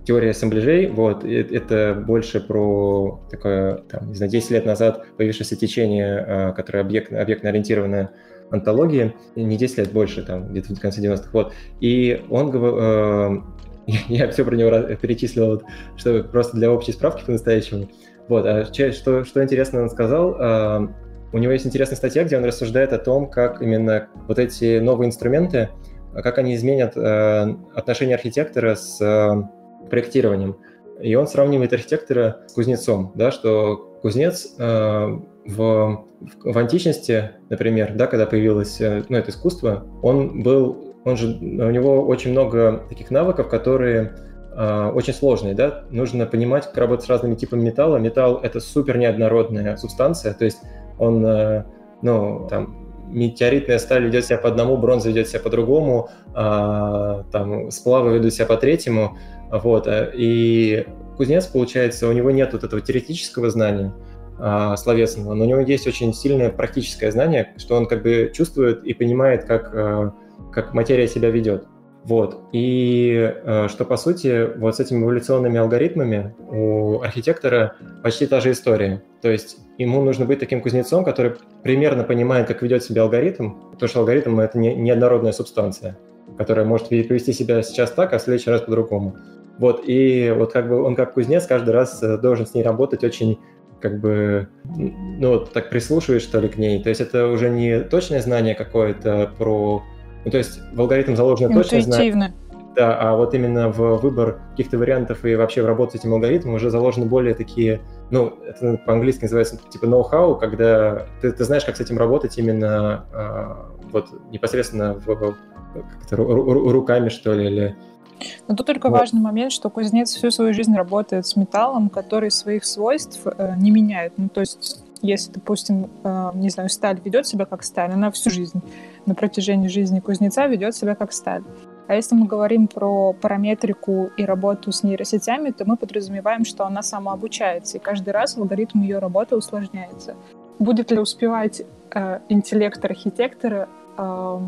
теорией ассембляжей. Вот. Это больше про такое, там, не знаю, 10 лет назад появившееся течение, которое объект, объектно-ориентированное антологии, не 10 лет больше, там, где-то в конце 90-х, вот. И он э, я все про него перечислил, вот, что просто для общей справки по-настоящему. Вот, а что, что интересно он сказал, э, у него есть интересная статья, где он рассуждает о том, как именно вот эти новые инструменты, как они изменят э, отношение архитектора с э, проектированием. И он сравнивает архитектора с кузнецом, да, что кузнец э, в, в античности, например, да, когда появилось э, ну, это искусство, он был, он же, у него очень много таких навыков, которые э, очень сложные, да, нужно понимать, как работать с разными типами металла. Металл — это супер неоднородная субстанция, то есть он, э, ну, там, метеоритная сталь ведет себя по одному, бронза ведет себя по другому, а, там, сплавы ведут себя по третьему, вот, и кузнец, получается, у него нет вот этого теоретического знания, а, словесного, но у него есть очень сильное практическое знание, что он как бы чувствует и понимает, как, а, как материя себя ведет. Вот. И а, что, по сути, вот с этими эволюционными алгоритмами у архитектора почти та же история. То есть ему нужно быть таким кузнецом, который примерно понимает, как ведет себя алгоритм, потому что алгоритм — это не, неоднородная субстанция, которая может повести себя сейчас так, а в следующий раз по-другому. Вот, и вот как бы он как кузнец каждый раз э, должен с ней работать очень как бы, ну, вот так прислушиваешь, что ли, к ней. То есть это уже не точное знание какое-то про... Ну, то есть в алгоритм заложено точное знание. Да, а вот именно в выбор каких-то вариантов и вообще в работу с этим алгоритмом уже заложены более такие, ну, это по-английски называется типа know-how, когда ты, ты знаешь, как с этим работать именно э, вот непосредственно в, в, руками, что ли, или но тут только вот. важный момент, что кузнец всю свою жизнь работает с металлом, который своих свойств э, не меняет. Ну, то есть, если, допустим, э, не знаю, сталь ведет себя как сталь, она всю жизнь на протяжении жизни кузнеца ведет себя как сталь. А если мы говорим про параметрику и работу с нейросетями, то мы подразумеваем, что она самообучается, и каждый раз алгоритм ее работы усложняется. будет ли успевать э, интеллект архитектора э,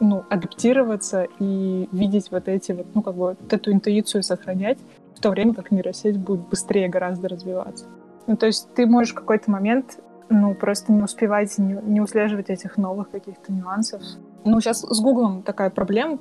ну, адаптироваться и видеть вот эти вот, ну, как бы вот эту интуицию сохранять, в то время как нейросеть будет быстрее гораздо развиваться. Ну, то есть ты можешь в какой-то момент, ну, просто не успевать, не, не услеживать этих новых каких-то нюансов. Ну, сейчас с Гуглом такая проблема.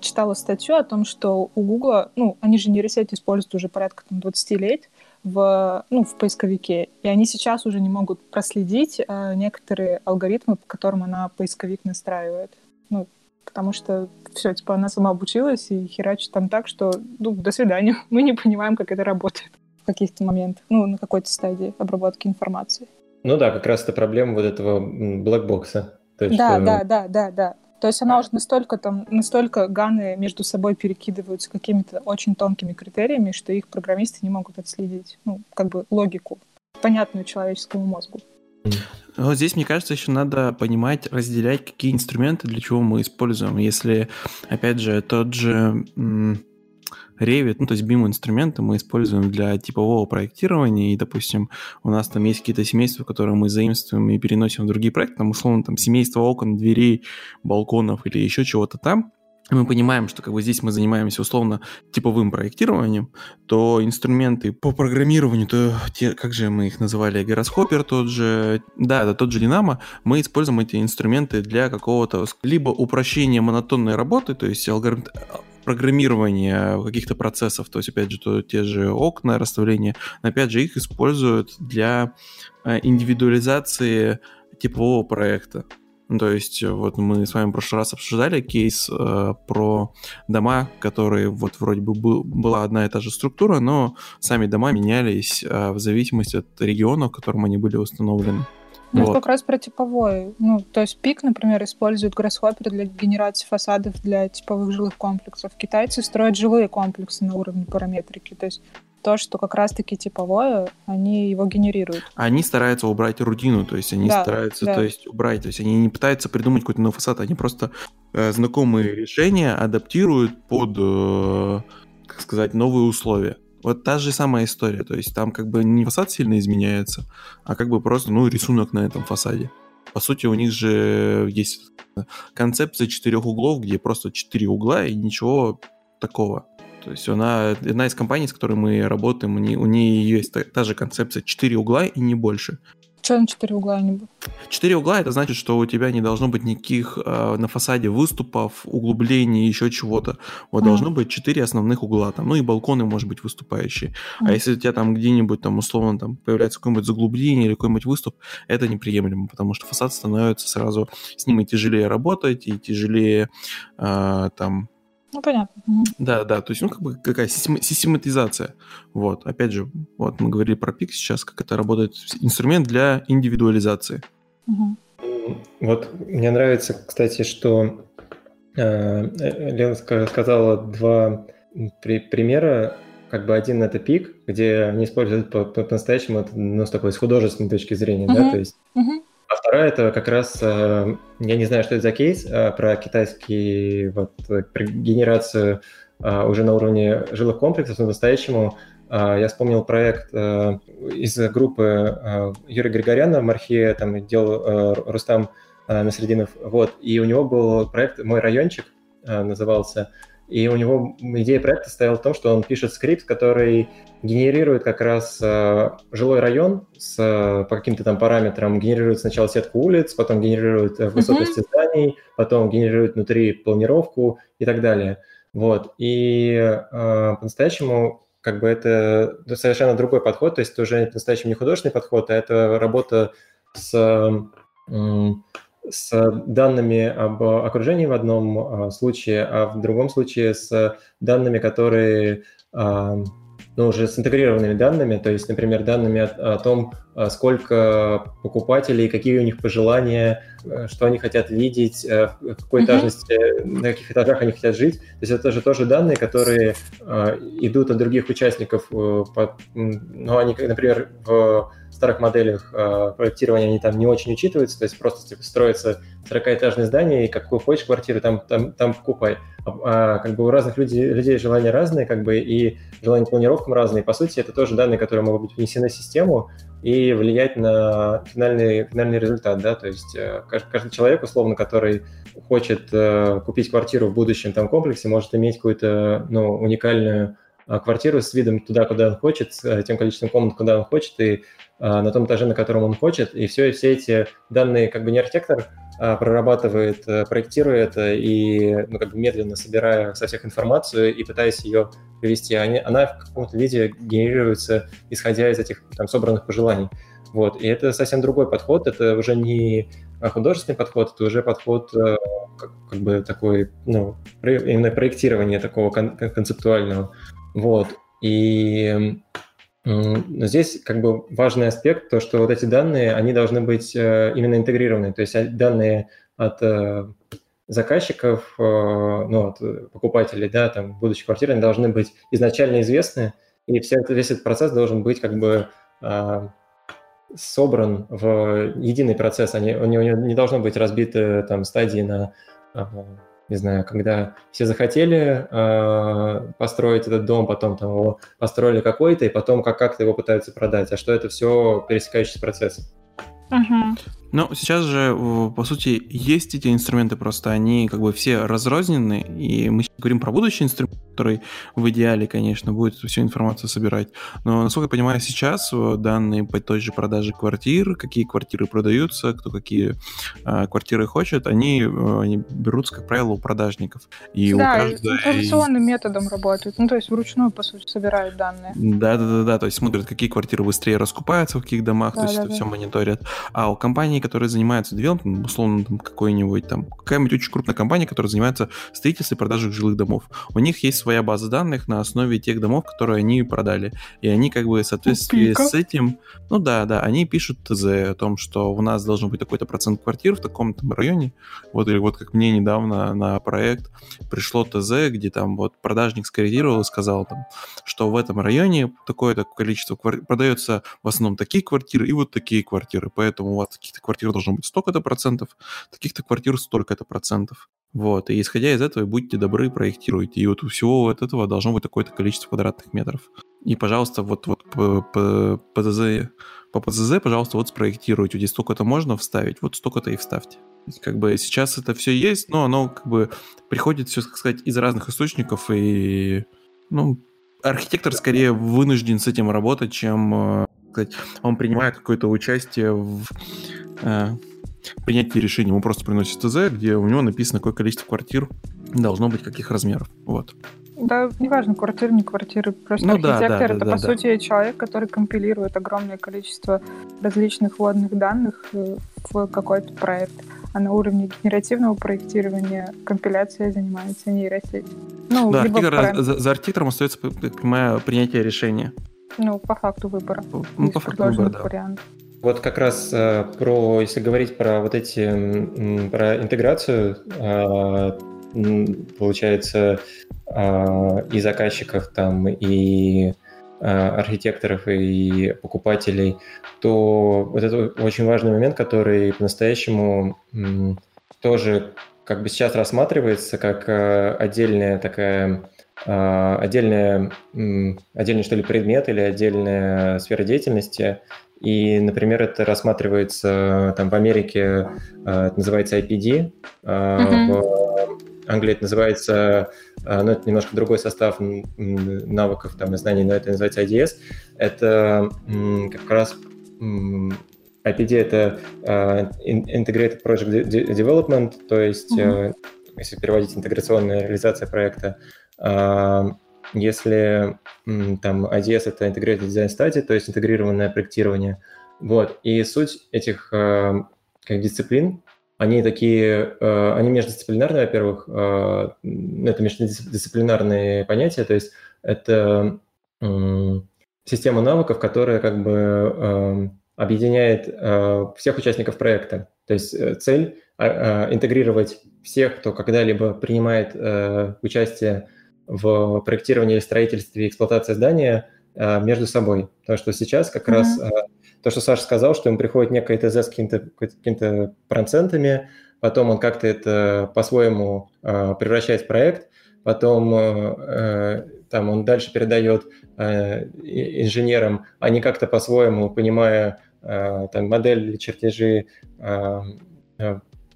Читала статью о том, что у Гугла, ну, они же нейросеть используют уже порядка там, 20 лет, в, ну, в поисковике. И они сейчас уже не могут проследить э, некоторые алгоритмы, по которым она поисковик настраивает. Ну, потому что все, типа, она сама обучилась и херачит там так, что, ну, до свидания. Мы не понимаем, как это работает в каких-то моментах, ну, на какой-то стадии обработки информации. Ну да, как раз это проблема вот этого блэкбокса. да, что... да, да, да, да. То есть она уже настолько там, настолько ганы между собой перекидываются какими-то очень тонкими критериями, что их программисты не могут отследить, ну, как бы логику, понятную человеческому мозгу. Вот здесь, мне кажется, еще надо понимать, разделять, какие инструменты для чего мы используем. Если, опять же, тот же Revit, ну, то есть BIM-инструменты мы используем для типового проектирования, и, допустим, у нас там есть какие-то семейства, которые мы заимствуем и переносим в другие проекты, там, условно, там, семейство окон, дверей, балконов или еще чего-то там, мы понимаем, что как бы здесь мы занимаемся условно типовым проектированием, то инструменты по программированию, то те, как же мы их называли, гироскопер тот же, да, это тот же Динамо, мы используем эти инструменты для какого-то либо упрощения монотонной работы, то есть алгоритм, программирования каких-то процессов, то есть, опять же, то, те же окна, расставление, но, опять же, их используют для э, индивидуализации типового проекта. Ну, то есть, вот мы с вами в прошлый раз обсуждали кейс э, про дома, которые вот вроде бы был, была одна и та же структура, но сами дома менялись э, в зависимости от региона, в котором они были установлены. Ну, вот. как раз про типовой. Ну, то есть пик, например, использует Grasshopper для генерации фасадов для типовых жилых комплексов. Китайцы строят жилые комплексы на уровне параметрики. То есть то, что как раз-таки типовое, они его генерируют. Они стараются убрать рутину, то есть они да, стараются да. то есть, убрать, то есть они не пытаются придумать какой-то новый фасад, они просто э, знакомые решения адаптируют под, э, как сказать, новые условия. Вот та же самая история, то есть там как бы не фасад сильно изменяется, а как бы просто, ну, рисунок на этом фасаде. По сути, у них же есть концепция четырех углов, где просто четыре угла и ничего такого. То есть она, одна из компаний, с которой мы работаем, у нее, у нее есть та, та же концепция четыре угла и не больше. Что на четыре угла не было? Четыре угла это значит, что у тебя не должно быть никаких э, на фасаде выступов, углублений, еще чего-то. Вот mm. должно быть четыре основных угла там, ну и балконы, может быть, выступающие. Mm. А если у тебя там где-нибудь там условно там появляется какое-нибудь заглубление или какой-нибудь выступ, это неприемлемо, потому что фасад становится сразу с ним и тяжелее работать, и тяжелее э, там ну, понятно. Да, да, то есть, ну, как бы какая систематизация. Вот, опять же, вот мы говорили про пик сейчас, как это работает, инструмент для индивидуализации. Угу. Вот мне нравится, кстати, что э, Лена сказала два при примера. Как бы один это пик, где они используют по-настоящему, по, ну, с такой с художественной точки зрения, угу. да, то есть угу. А вторая это как раз, э, я не знаю, что это за кейс, э, про китайский, вот, генерацию э, уже на уровне жилых комплексов, но настоящему я вспомнил проект из группы Юрия Григоряна в Мархе, там делал Рустам Насрединов, вот, и у него был проект «Мой райончик», назывался, и у него идея проекта стояла в том, что он пишет скрипт, который генерирует как раз э, жилой район с, э, по каким-то там параметрам, генерирует сначала сетку улиц, потом генерирует э, высотности mm-hmm. зданий, потом генерирует внутри планировку и так далее. Вот. И э, по-настоящему как бы это совершенно другой подход, то есть это уже по-настоящему не художественный подход, а это работа с с данными об окружении в одном а, случае, а в другом случае с данными, которые а, ну, уже с интегрированными данными, то есть, например, данными о, о том, а, сколько покупателей, какие у них пожелания, э, что они хотят видеть, э, в какой этажности, mm-hmm. на каких этажах они хотят жить. То есть это же тоже данные, которые э, идут от других участников. Э, под, ну, они, например, в старых моделях э, проектирования они там не очень учитываются, то есть просто типа, строится 40-этажное здание, и какую хочешь квартиру, там, там, там покупай. а, как бы у разных людей, людей желания разные, как бы и желания планировкам разные. По сути, это тоже данные, которые могут быть внесены в систему и влиять на финальный, финальный результат, да, то есть э, каждый, каждый человек, условно, который хочет э, купить квартиру в будущем там комплексе, может иметь какую-то, ну, уникальную а, квартиру с видом туда, куда он хочет, с э, тем количеством комнат, куда он хочет, и а, на том этаже, на котором он хочет, и все, все эти данные как бы не архитектор а, прорабатывает, э, проектирует и ну, как бы медленно собирая со всех информацию и пытаясь ее привести, они, она в каком-то виде генерируется, исходя из этих там собранных пожеланий. Вот. И это совсем другой подход, это уже не художественный подход, это уже подход э, как, как бы такой, ну, именно проектирование такого кон- концептуального. Вот. И здесь как бы важный аспект, то, что вот эти данные, они должны быть э, именно интегрированы, то есть а, данные от э, заказчиков, э, ну, от покупателей, да, там, будущих квартир, они должны быть изначально известны, и все, весь этот процесс должен быть как бы а, собран в единый процесс, они, у него не должно быть разбиты там стадии на не знаю, когда все захотели э, построить этот дом, потом там его построили какой-то, и потом как- как-то его пытаются продать, а что это все пересекающийся процесс. Угу. Ну, сейчас же, по сути, есть эти инструменты, просто они как бы все разрознены, и мы говорим про будущий инструмент, который в идеале, конечно, будет всю информацию собирать. Но, насколько я понимаю, сейчас э, данные по той же продаже квартир, какие квартиры продаются, кто какие э, квартиры хочет, они, э, они берутся, как правило, у продажников. И да, у каждой... информационным методом работают, ну, то есть вручную, по сути, собирают данные. Да-да-да, то есть смотрят, какие квартиры быстрее раскупаются в каких домах, да, то есть да, это да. все мониторят. А у компании компании, которые занимаются девелопментом, условно, там, какой-нибудь там, какая-нибудь очень крупная компания, которая занимается строительством и продажей жилых домов. У них есть своя база данных на основе тех домов, которые они продали. И они как бы в соответствии Пика. с этим, ну да, да, они пишут ТЗ о том, что у нас должен быть такой-то процент квартир в таком там районе. Вот или вот как мне недавно на проект пришло ТЗ, где там вот продажник скорректировал и сказал там, что в этом районе такое-то количество квартир продается в основном такие квартиры и вот такие квартиры. Поэтому у вас каких-то квартир должно быть столько-то процентов, таких-то квартир столько-то процентов. Вот, и исходя из этого, будьте добры, проектируйте. И вот у всего вот этого должно быть такое-то количество квадратных метров. И, пожалуйста, вот, вот по, по, по, ПЗЗ, по ПЗЗ, пожалуйста, вот спроектируйте. Здесь столько-то можно вставить, вот столько-то и вставьте. Как бы сейчас это все есть, но оно как бы приходит все, так сказать, из разных источников, и, ну, архитектор скорее вынужден с этим работать, чем э, сказать, он принимает какое-то участие в э, принятии решений. Ему просто приносит ТЗ, где у него написано, какое количество квартир должно быть, каких размеров. Вот. Да, неважно, квартиры, не квартиры. Просто ну, архитектор да, да, это, да, по да. сути, человек, который компилирует огромное количество различных вводных данных э, в какой-то проект. А на уровне генеративного проектирования компиляцией занимается нейросеть. Ну, да, архитектор, за, за архитектором остается, как понимаю, принятие решения. Ну, по факту выбора. Ну, по факту выбора, да. Вариантов. Вот как раз э, про, если говорить про вот эти, про интеграцию, э, получается, э, и заказчиков там, и архитекторов и покупателей, то вот это очень важный момент, который по-настоящему тоже как бы сейчас рассматривается как отдельная такая отдельная, отдельный, что ли, предмет или отдельная сфера деятельности, и, например, это рассматривается там в Америке, э, это называется IPD, mm-hmm. в Англии это называется, э, ну, это немножко другой состав навыков там, и знаний, но это называется IDS. Это как раз IPD — это Integrated Project Development, то есть, mm-hmm. если переводить интеграционная реализация проекта, если там IDS — это Integrated Design Study, то есть интегрированное проектирование. Вот. И суть этих э, как дисциплин, они такие, э, они междисциплинарные, во-первых, э, это междисциплинарные понятия, то есть это система навыков, которая как бы объединяет всех участников проекта. То есть цель интегрировать всех, кто когда-либо принимает участие в проектировании, строительстве и эксплуатации здания а, между собой. Потому что сейчас как mm-hmm. раз то, что Саша сказал, что ему приходит некое ТЗ с какими-то какими процентами, потом он как-то это по-своему э, превращает в проект, потом там он дальше передает инженерам, они как-то по-своему, понимая там модель чертежи,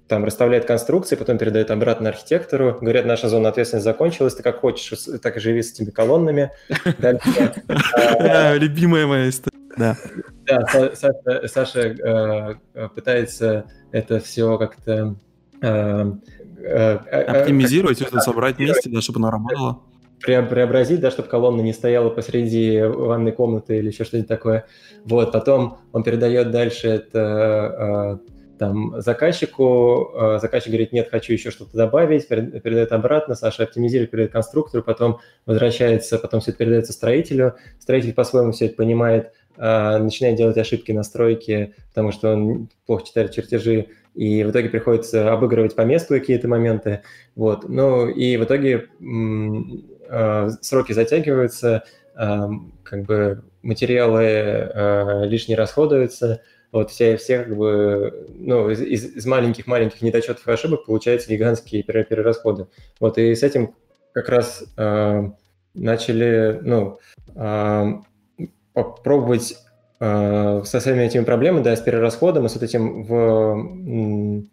там расставляет конструкции, потом передает обратно архитектору, говорят, наша зона ответственности закончилась, ты как хочешь, так и живи с этими колоннами. Любимая моя история. Да. Саша э, пытается это все как-то э, э, оптимизировать, собрать вместе, чтобы оно работало преобразить, да, чтобы колонна не стояла посреди ванной комнаты или еще что-нибудь такое. Вот, потом он передает дальше это там заказчику, э, заказчик говорит, нет, хочу еще что-то добавить, передает обратно, Саша оптимизирует, передает конструктору, потом возвращается, потом все это передается строителю, строитель по-своему все это понимает, э, начинает делать ошибки настройки, потому что он плохо читает чертежи, и в итоге приходится обыгрывать по месту какие-то моменты, вот, ну и в итоге э, сроки затягиваются, как бы материалы лишние расходуются, вот все, все как бы, ну, из, из маленьких-маленьких недочетов и ошибок получаются гигантские перерасходы. Вот, и с этим как раз э, начали, ну, э, попробовать э, со всеми этими проблемами, да, с перерасходом и с вот этим в,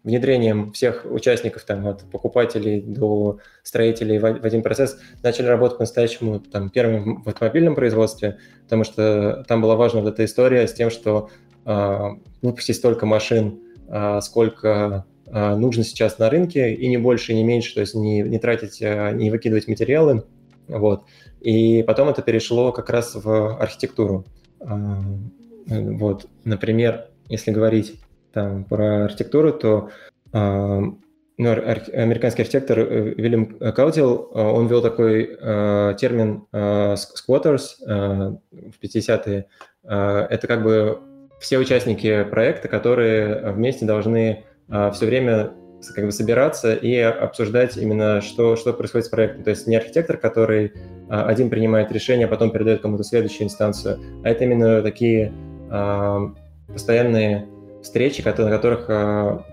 внедрением всех участников, там, от покупателей до строителей в, в один процесс, начали работать по-настоящему, там, первым в автомобильном производстве, потому что там была важна вот эта история с тем, что выпустить столько машин, а, сколько а, нужно сейчас на рынке, и не больше, и не меньше, то есть не, не тратить, не выкидывать материалы. Вот. И потом это перешло как раз в архитектуру. Вот. Например, если говорить там, про архитектуру, то ну, американский архитектор э, Вильям Каудил, он ввел такой термин squatters в 50-е. это как бы все участники проекта, которые вместе должны а, все время как бы собираться и обсуждать именно, что, что происходит с проектом. То есть не архитектор, который а, один принимает решение, а потом передает кому-то следующую инстанцию, а это именно такие постоянные встречи, на которых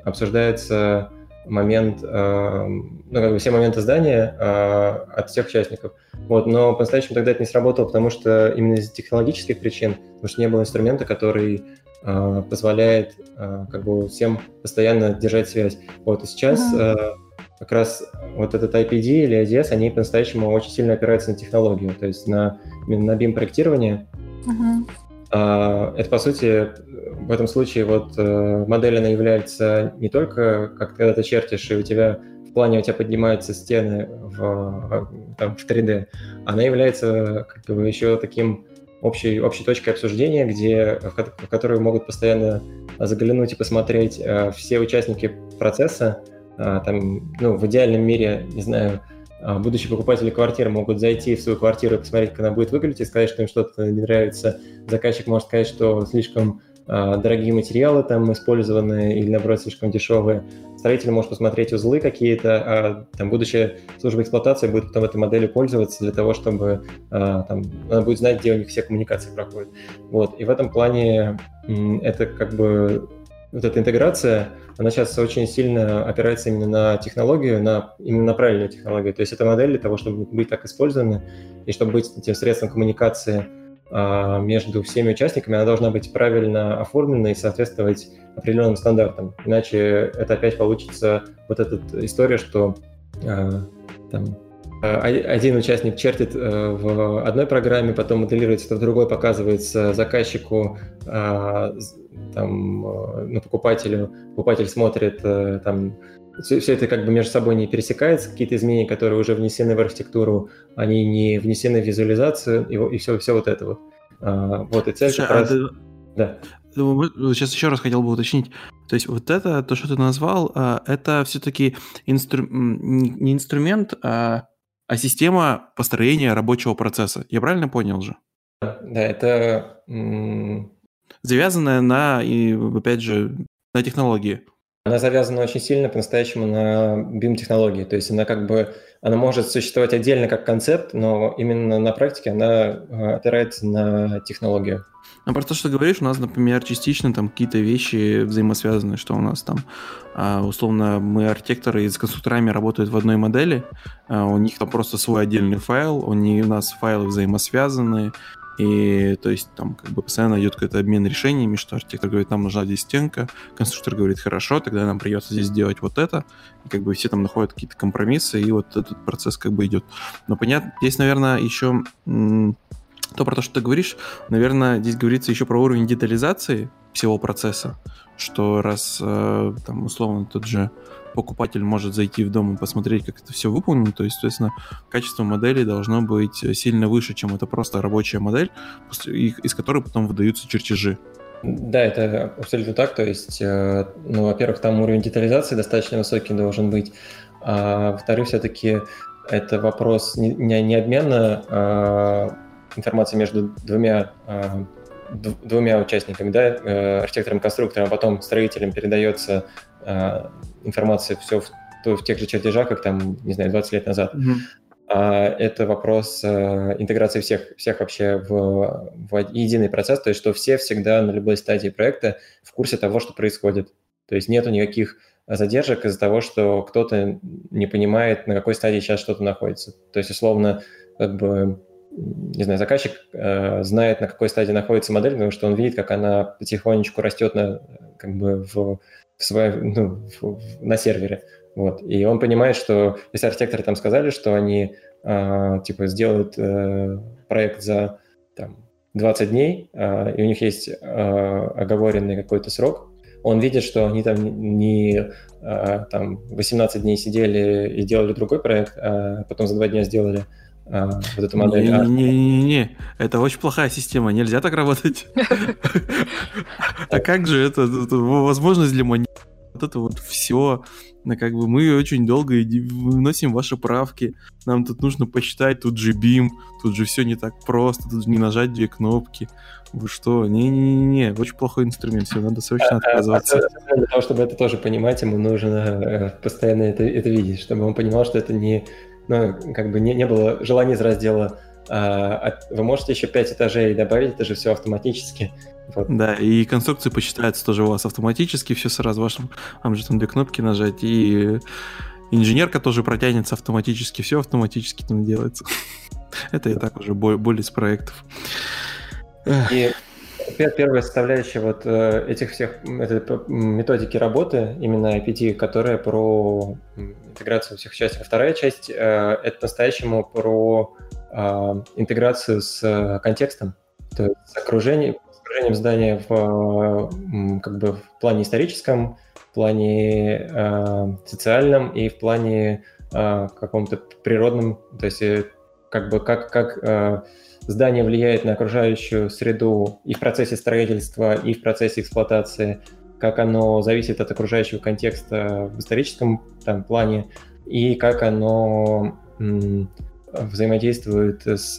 обсуждается момент, ну, как бы все моменты здания от всех участников. Вот, но по-настоящему тогда это не сработало, потому что именно из технологических причин, потому что не было инструмента, который э, позволяет э, как бы всем постоянно держать связь. Вот, и сейчас э, как раз вот этот IPD или IDS, они по-настоящему очень сильно опираются на технологию, то есть на, на BIM-проектирование. Uh-huh. Uh, это, по сути, в этом случае вот uh, модель, она является не только, как когда ты чертишь, и у тебя в плане у тебя поднимаются стены в, там, в 3D, она является как бы еще таким общей, общей точкой обсуждения, где, в, в которую могут постоянно заглянуть и посмотреть э, все участники процесса. Э, там, ну, в идеальном мире, не знаю, э, будущие покупатели квартиры могут зайти в свою квартиру и посмотреть, как она будет выглядеть, и сказать, что им что-то не нравится. Заказчик может сказать, что слишком э, дорогие материалы там использованы или, наоборот, слишком дешевые строитель может посмотреть узлы какие-то, а там будущая служба эксплуатации будет потом этой моделью пользоваться для того, чтобы а, там, она будет знать, где у них все коммуникации проходят. Вот. И в этом плане это как бы вот эта интеграция, она сейчас очень сильно опирается именно на технологию, на, именно на правильную технологию. То есть это модель для того, чтобы быть так использованы и чтобы быть этим средством коммуникации а, между всеми участниками, она должна быть правильно оформлена и соответствовать определенным стандартам. Иначе это опять получится вот эта история, что а, там, а, один участник чертит в одной программе, потом моделируется это в другой, показывается заказчику, там, ну, покупателю, покупатель смотрит, там, все, все это как бы между собой не пересекается, какие-то изменения, которые уже внесены в архитектуру, они не внесены в визуализацию, и, и все, все вот это вот. А, вот, и цель Слушай, как а раз... Ты... Да. Сейчас еще раз хотел бы уточнить. То есть вот это, то, что ты назвал, а, это все-таки инстру... не инструмент, а, а система построения рабочего процесса. Я правильно понял же? Да, это... Завязанная на, и, опять же, на технологии. она завязана очень сильно по-настоящему на BIM-технологии. То есть она как бы, она может существовать отдельно как концепт, но именно на практике она э, опирается на технологию. Ну, про то, что ты говоришь, у нас, например, частично там какие-то вещи взаимосвязаны, что у нас там, а, условно, мы архитекторы с конструкторами работают в одной модели, а, у них там просто свой отдельный файл, у, них, у нас файлы взаимосвязаны, и то есть там как бы постоянно идет какой-то обмен решениями, что архитектор говорит, нам нужна здесь стенка, конструктор говорит, хорошо, тогда нам придется здесь сделать вот это, и как бы все там находят какие-то компромиссы, и вот этот процесс как бы идет. Но понятно, здесь, наверное, еще то про то, что ты говоришь, наверное, здесь говорится еще про уровень детализации всего процесса, что раз э, там условно тот же покупатель может зайти в дом и посмотреть, как это все выполнено, то есть, соответственно, качество модели должно быть сильно выше, чем это просто рабочая модель, из которой потом выдаются чертежи. Да, это абсолютно так. То есть, э, ну, во-первых, там уровень детализации достаточно высокий должен быть. А во-вторых, все-таки это вопрос не, не обмена а информацией между двумя а, двумя участниками, да, э, архитектором и конструктором, а потом строителям передается а, информация все в, в тех же чертежах, как там, не знаю, 20 лет назад. Mm-hmm. А это вопрос а, интеграции всех, всех вообще в, в единый процесс, то есть что все всегда на любой стадии проекта в курсе того, что происходит. То есть нету никаких задержек из-за того, что кто-то не понимает, на какой стадии сейчас что-то находится. То есть, условно, как бы не знаю, заказчик э, знает, на какой стадии находится модель, потому что он видит, как она потихонечку растет на, как бы в, в своей, ну, в, на сервере. Вот. И он понимает, что если архитекторы там сказали, что они э, типа сделают э, проект за там, 20 дней, э, и у них есть э, оговоренный какой-то срок, он видит, что они там не э, там 18 дней сидели и делали другой проект, а потом за два дня сделали вот эту модель. Не-не-не, это очень плохая система, нельзя так работать. А как же это, возможность для монет? Вот это вот все, ну, как бы мы очень долго выносим ваши правки, нам тут нужно посчитать, тут же бим, тут же все не так просто, тут же не нажать две кнопки. Вы что? Не-не-не, очень плохой инструмент, все, надо срочно а, а, отказываться. Для того, чтобы это тоже понимать, ему нужно э, постоянно это, это видеть, чтобы он понимал, что это не ну, как бы не, не было желания из раздела а, вы можете еще 5 этажей добавить, это же все автоматически. Вот. Да, и конструкции посчитаются тоже у вас автоматически, все сразу вашим, вам же там две кнопки нажать, и инженерка тоже протянется автоматически, все автоматически там делается. Это и так уже боль из проектов. И первая составляющая вот э, этих всех методики работы, именно IPT, которая про интеграцию всех частей. Вторая часть э, — это по-настоящему про э, интеграцию с контекстом, то есть с окружением, с окружением здания в, как бы в плане историческом, в плане социальном и в плане каком-то природном, то есть как бы как, как здание влияет на окружающую среду и в процессе строительства, и в процессе эксплуатации, как оно зависит от окружающего контекста в историческом там, плане, и как оно взаимодействует с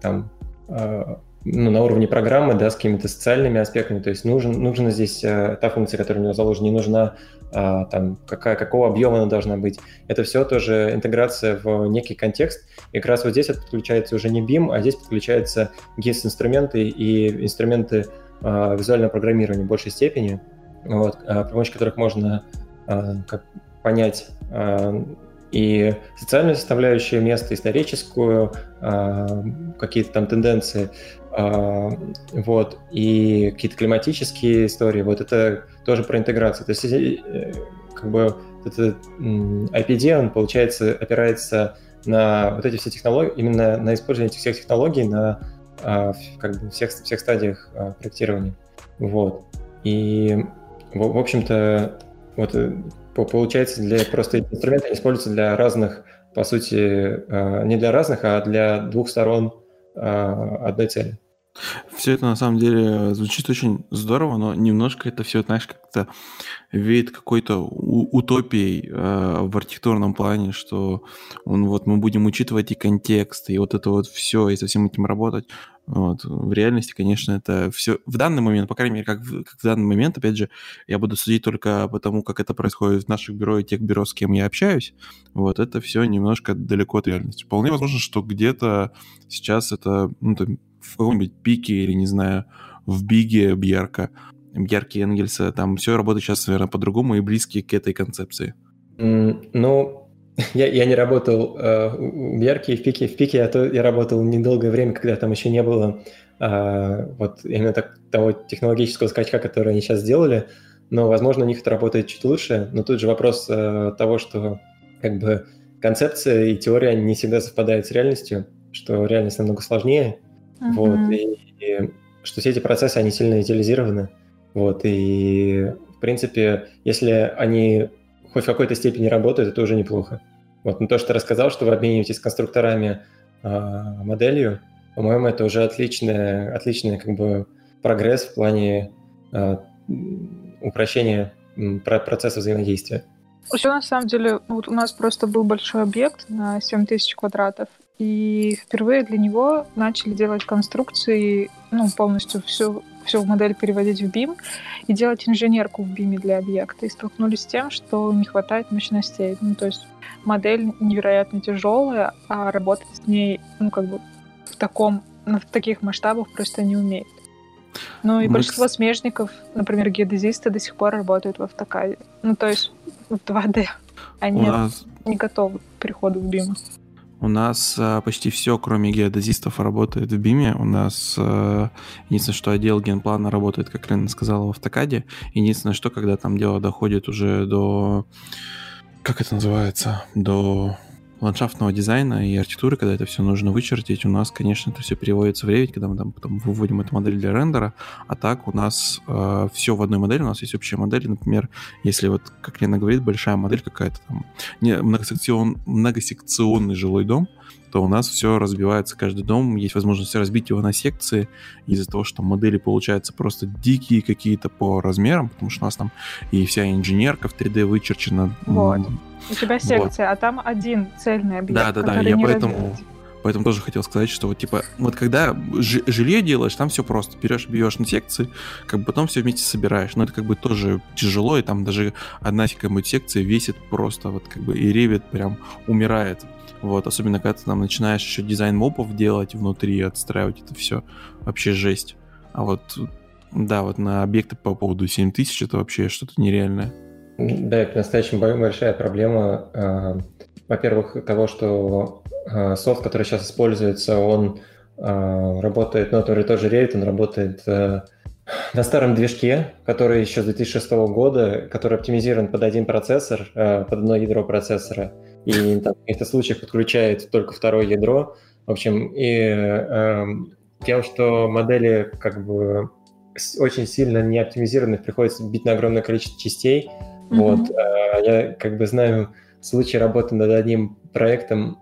там, а, ну, на уровне программы, да, с какими-то социальными аспектами. То есть нужен, нужна здесь э, та функция, которая у него заложена, не нужна а, там, какая, какого объема она должна быть. Это все тоже интеграция в некий контекст. И как раз вот здесь подключается уже не BIM, а здесь подключаются GIS-инструменты и инструменты а, визуального программирования в большей степени, вот, а, при помощи которых можно а, как, понять а, и социальную составляющую места, историческую, какие-то там тенденции, вот, и какие-то климатические истории, вот это тоже про интеграцию. То есть, э, как бы это IPD, он, получается, опирается на вот эти все технологии, именно на использование этих всех технологий на а, как бы всех, всех стадиях а, проектирования. Вот. И, в, в общем-то, вот э, получается, для просто инструменты используются для разных, по сути, не для разных, а для двух сторон одной цели. Все это на самом деле звучит очень здорово, но немножко это все, знаешь, как-то веет какой-то утопией э, в архитектурном плане, что он, вот мы будем учитывать и контекст, и вот это вот все, и со всем этим работать. Вот. В реальности, конечно, это все в данный момент, по крайней мере, как в, как в данный момент, опять же, я буду судить только по тому, как это происходит в наших бюро и тех бюро, с кем я общаюсь. Вот это все немножко далеко от реальности. Вполне возможно, что где-то сейчас это ну, там, в каком-нибудь пике или, не знаю, в биге Бьерка, Бьерки Энгельса, там все работает сейчас, наверное, по-другому и близкие к этой концепции. Ну, Я, я не работал э, в Ярке, в Пике. В Пике я, то, я работал недолгое время, когда там еще не было э, вот именно так, того технологического скачка, который они сейчас сделали. Но, возможно, у них это работает чуть лучше. Но тут же вопрос э, того, что как бы концепция и теория не всегда совпадают с реальностью, что реальность намного сложнее. Uh-huh. Вот, и, и что все эти процессы, они сильно идеализированы. Вот, и, в принципе, если они хоть в какой-то степени работает, это уже неплохо. Вот, но то, что ты рассказал, что вы обмениваетесь с конструкторами э, моделью, по-моему, это уже отличный, отличный как бы прогресс в плане э, упрощения процесса взаимодействия. Все на самом деле, вот у нас просто был большой объект на 7000 квадратов, и впервые для него начали делать конструкции, ну, полностью всю всю модель переводить в BIM и делать инженерку в BIM для объекта. И столкнулись с тем, что не хватает мощностей. Ну, то есть модель невероятно тяжелая, а работать с ней, ну, как бы в таком, ну, в таких масштабах просто не умеет. Ну и Мы... большинство смежников, например, геодезисты до сих пор работают в автокаде. Ну, то есть в 2D. Они нас... не готовы к переходу в BIM. У нас а, почти все, кроме геодезистов, работает в BIM. У нас а, единственное, что отдел генплана работает, как Лена сказала, в автокаде. Единственное, что когда там дело доходит уже до... Как это называется? До ландшафтного дизайна и архитектуры, когда это все нужно вычертить, у нас, конечно, это все переводится в Revit, когда мы там потом выводим эту модель для рендера, а так у нас э, все в одной модели, у нас есть общая модель, например, если вот, как Лена говорит, большая модель какая-то там, не, многосекцион, многосекционный жилой дом, то у нас все разбивается, каждый дом, есть возможность разбить его на секции, из-за того, что модели получаются просто дикие какие-то по размерам, потому что у нас там и вся инженерка в 3D вычерчена. Вот. У тебя секция, вот. а там один цельный объект, Да, да, да, я поэтому... Поэтому тоже хотел сказать, что вот типа, вот когда жилье делаешь, там все просто. Берешь, бьешь на секции, как бы потом все вместе собираешь. Но это как бы тоже тяжело, и там даже одна какая-нибудь секция весит просто вот как бы и ревит прям умирает. Вот, особенно когда ты там начинаешь еще дизайн мопов делать внутри, отстраивать это все, вообще жесть. А вот, да, вот на объекты по поводу 7000 это вообще что-то нереальное. Да, это настоящая большая проблема. А, во-первых, того, что а, софт, который сейчас используется, он а, работает, ну, который тоже Revit, он работает на старом движке, который еще с 2006 года, который оптимизирован под один процессор, под одно ядро процессора и там, в каких-то случаях подключает только второе ядро. В общем, и э, тем, что модели как бы очень сильно не оптимизированных, приходится бить на огромное количество частей. Mm-hmm. Вот, э, я как бы знаю случай работы над одним проектом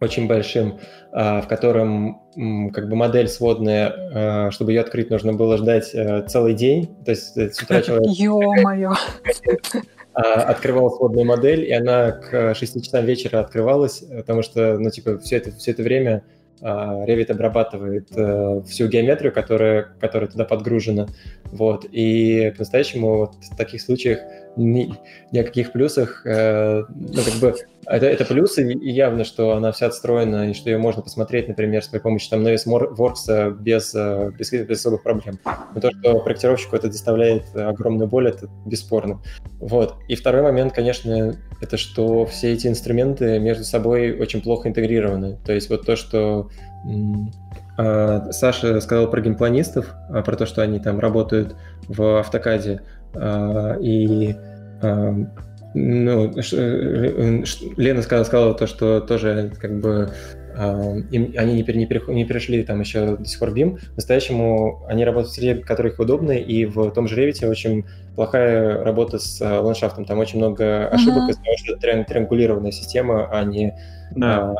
очень большим, э, в котором э, как бы модель сводная, э, чтобы ее открыть, нужно было ждать э, целый день. То есть э, с утра человек... Ё-моё! А, открывал сводную модель, и она к 6 часам вечера открывалась, потому что, ну, типа, все это, все это время а, Revit обрабатывает uh, всю геометрию, которая, которая туда подгружена. Вот. И по-настоящему вот в таких случаях ни, ни о каких плюсах, uh, ну, как бы это, это плюсы, и явно, что она вся отстроена, и что ее можно посмотреть, например, с помощью там Navisworks без, э, без, без особых проблем. Но то, что проектировщику это доставляет огромную боль, это бесспорно. Вот. И второй момент, конечно, это что все эти инструменты между собой очень плохо интегрированы. То есть вот то, что а, Саша сказал про геймпланистов, а, про то, что они там работают в автокаде, и ну, э, Лена сказала, сказала то, что тоже как бы им, они не, не, не перешли там еще до сих пор BIM. Настоящему они работают в среде, которая их удобна, и в том же Revit очень плохая работа с а, ландшафтом. Там очень много ошибок, uh-huh. из-за того, что это триангулированная система, а не, да. а,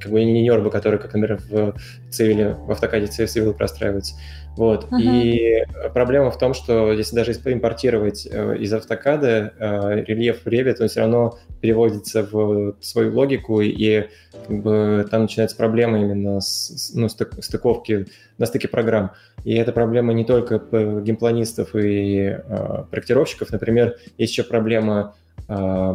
как бы не нербы, которые, как, например, в Civil, в автокаде Civil простраиваются. Вот. Uh-huh. И проблема в том, что если даже импортировать э, из автокада э, рельеф в Revit, он все равно переводится в свою логику, и как бы, там начинается проблема именно с, ну, стыковки на стыке программ. И это проблема не только геймпланистов и э, проектировщиков. Например, есть еще проблема э,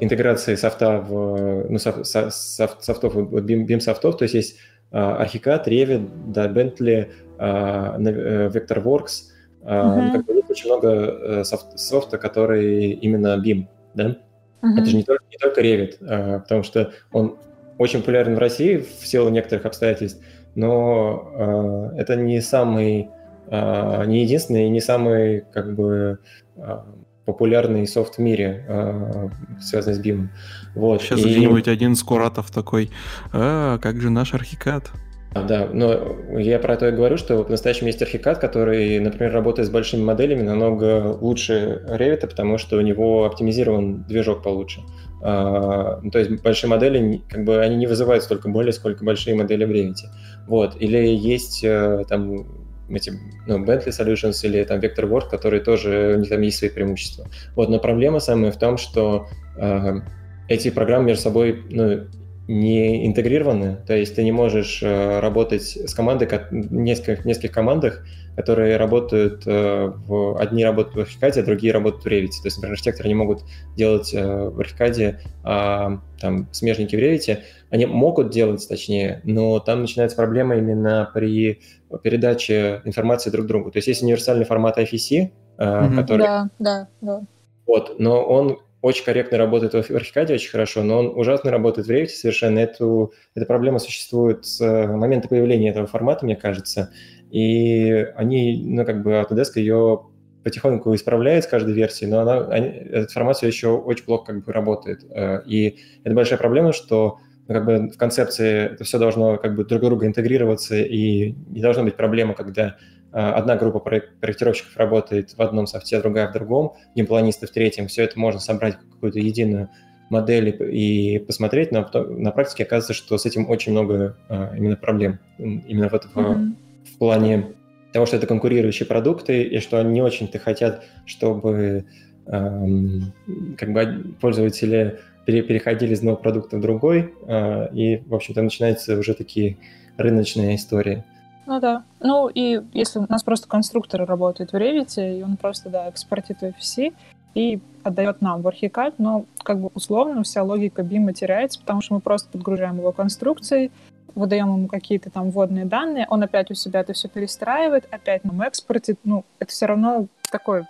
интеграции софта в, ну, соф, соф, софтов, BIM, софтов, то есть есть э, Archicad, Revit, да, Bentley, э, Vectorworks, э, uh-huh. как бы есть очень много э, софт, софта, который именно BIM, да? Uh-huh. Это же не только, не только Revit, э, потому что он очень популярен в России в силу некоторых обстоятельств, но э, это не самый, э, не единственный и не самый как бы э, популярный софт в мире, э, связанный с BIM. Вот. Сейчас и... где-нибудь один Скоратов такой, а, как же наш архикад? А, да, но я про то и говорю, что по-настоящему есть архикад, который, например, работает с большими моделями намного лучше Revit, потому что у него оптимизирован движок получше. А, ну, то есть большие модели, как бы, они не вызывают столько боли, сколько большие модели в Revit. Вот. Или есть э, там эти, ну, Bentley Solutions или там Vectorworks, которые тоже, у них там есть свои преимущества. Вот, но проблема самая в том, что э, эти программы между собой ну, не интегрированы, то есть ты не можешь э, работать с командой, нескольких, нескольких командах, которые работают, э, в, одни работают в Архикаде, а другие работают в Revit. То есть, например, архитекторы не могут делать э, в Архикаде, а там смежники в Revit. Они могут делать, точнее, но там начинается проблема именно при передаче информации друг другу. То есть есть универсальный формат IFC, mm-hmm. который... Да, да, да. Вот, но он очень корректно работает в Архикаде, очень хорошо, но он ужасно работает в Revit совершенно. Эту, эта проблема существует с э, момента появления этого формата, мне кажется. И они, ну, как бы Autodesk ее потихоньку исправляет с каждой версии, но она, они, этот формат все еще очень плохо как бы работает. Э, и это большая проблема, что ну, как бы в концепции это все должно как бы друг друга интегрироваться, и не должно быть проблемы, когда одна группа проектировщиков работает в одном софте, другая в другом, геймпланисты в третьем. Все это можно собрать в какую-то единую модель и посмотреть, но на практике оказывается, что с этим очень много а, именно проблем. Именно в, этом, mm-hmm. в плане того, что это конкурирующие продукты, и что они не очень-то хотят, чтобы эм, как бы пользователи переходили из одного продукта в другой, э, и, в общем-то, начинаются уже такие рыночные истории. Ну да. Ну и если у нас просто конструктор работает в Revit, и он просто, да, экспортит FC и отдает нам в ArchiCAD, но как бы условно вся логика BIM теряется, потому что мы просто подгружаем его конструкции, выдаем ему какие-то там вводные данные, он опять у себя это все перестраивает, опять нам экспортит. Ну, это все равно такой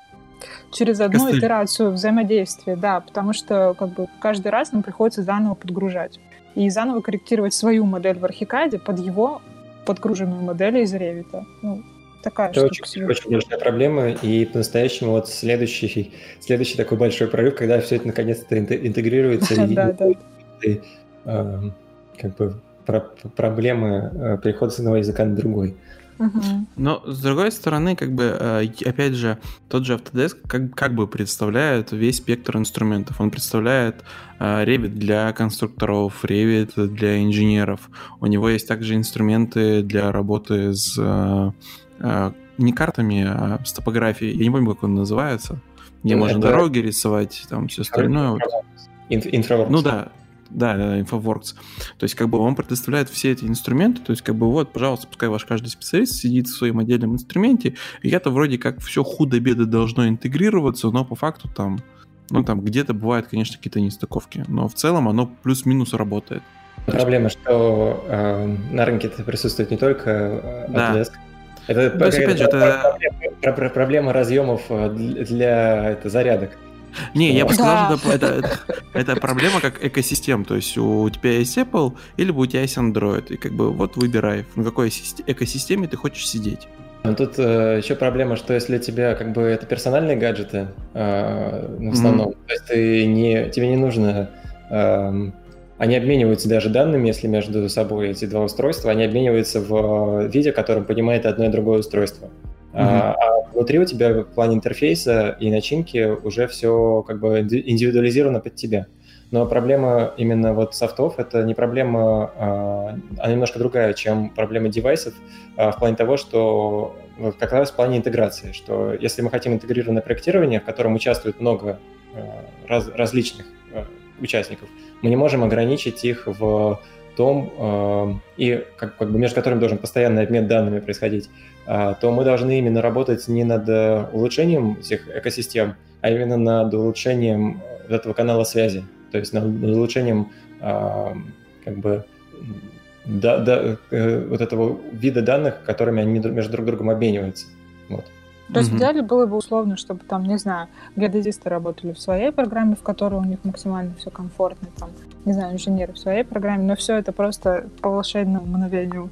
через одну Костыль. итерацию взаимодействия, да, потому что как бы каждый раз нам приходится заново подгружать и заново корректировать свою модель в архикаде под его подгруженную модель из Revit. Ну, такая Это очень, очень большая проблема, и по-настоящему вот следующий, следующий такой большой прорыв, когда все это наконец-то интегрируется, и эм, как бы проблемы э, перехода с одного языка на другой. Но с другой стороны, как бы, э, опять же, тот же Autodesk как, как бы представляет весь спектр инструментов. Он представляет э, Revit для конструкторов, Revit для инженеров. У него есть также инструменты для работы с э, не картами, а с топографией. Я не помню, как он называется. Где ну, можно это... дороги рисовать, там все остальное. Инфраворкс. Ну да, да, да, InfoWorks. То есть, как бы он предоставляет все эти инструменты, то есть, как бы вот, пожалуйста, пускай ваш каждый специалист сидит в своем отдельном инструменте, и это вроде как все худо-бедо должно интегрироваться, но по факту там, ну там где-то бывают, конечно, какие-то нестыковки, но в целом оно плюс-минус работает. Проблема, что э, на рынке это присутствует не только э, да. Это, То есть, опять же, это... проблема, проблема разъемов э, для это, зарядок. Не, я бы сказал, что это, это, это проблема как экосистем. То есть у тебя есть Apple, или у тебя есть Android. И как бы вот выбирай, в какой экосистеме ты хочешь сидеть. Но тут э, еще проблема, что если у тебя как бы это персональные гаджеты, э, в основном, mm-hmm. то есть ты не, тебе не нужно, э, они обмениваются даже данными, если между собой эти два устройства, они обмениваются в виде, которым понимает одно и другое устройство. Mm-hmm. А, а внутри у тебя в плане интерфейса и начинки уже все как бы индивидуализировано под тебя. Но проблема именно вот софтов — это не проблема, а, она немножко другая, чем проблема девайсов, а, в плане того, что как раз в плане интеграции, что если мы хотим интегрированное проектирование, в котором участвует много а, раз, различных участников, мы не можем ограничить их в том, и как, как бы между которыми должен постоянный обмен данными происходить, то мы должны именно работать не над улучшением этих экосистем, а именно над улучшением этого канала связи то есть над, улучшением а, как бы да, да, э, вот этого вида данных, которыми они между друг другом обмениваются. Вот. То есть mm-hmm. в идеале было бы условно, чтобы там, не знаю, геодезисты работали в своей программе, в которой у них максимально все комфортно, там, не знаю, инженеры в своей программе, но все это просто по волшебному мгновению,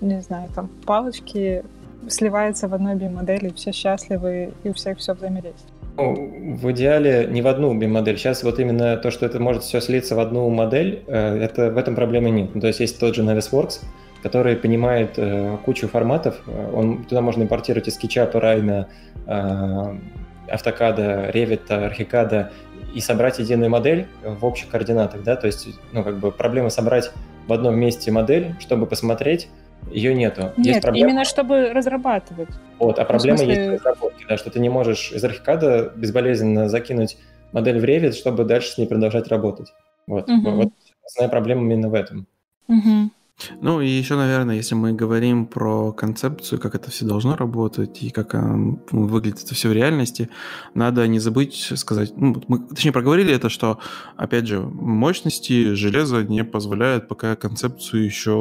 не знаю, там, палочки сливается в одной BIM-модели, все счастливы, и у всех все взаимодействует. Ну, в идеале не в одну BIM-модель. Сейчас вот именно то, что это может все слиться в одну модель, э, это, в этом проблемы нет. Ну, то есть есть тот же Navisworks, который понимает э, кучу форматов. Он, туда можно импортировать из SketchUp, Rhino, э, AutoCAD, Revit, Archicad и собрать единую модель в общих координатах. Да? То есть ну, как бы проблема собрать в одном месте модель, чтобы посмотреть, ее нету. Нет, есть проблема... именно чтобы разрабатывать. Вот, а ну, проблема смысле... есть в разработке, да, что ты не можешь из архикада безболезненно закинуть модель в Revit, чтобы дальше с ней продолжать работать. Вот, угу. вот основная проблема именно в этом. Угу. Ну и еще, наверное, если мы говорим про концепцию, как это все должно работать и как ну, выглядит это все в реальности, надо не забыть сказать, ну, мы, точнее, проговорили это, что, опять же, мощности железа не позволяют пока концепцию еще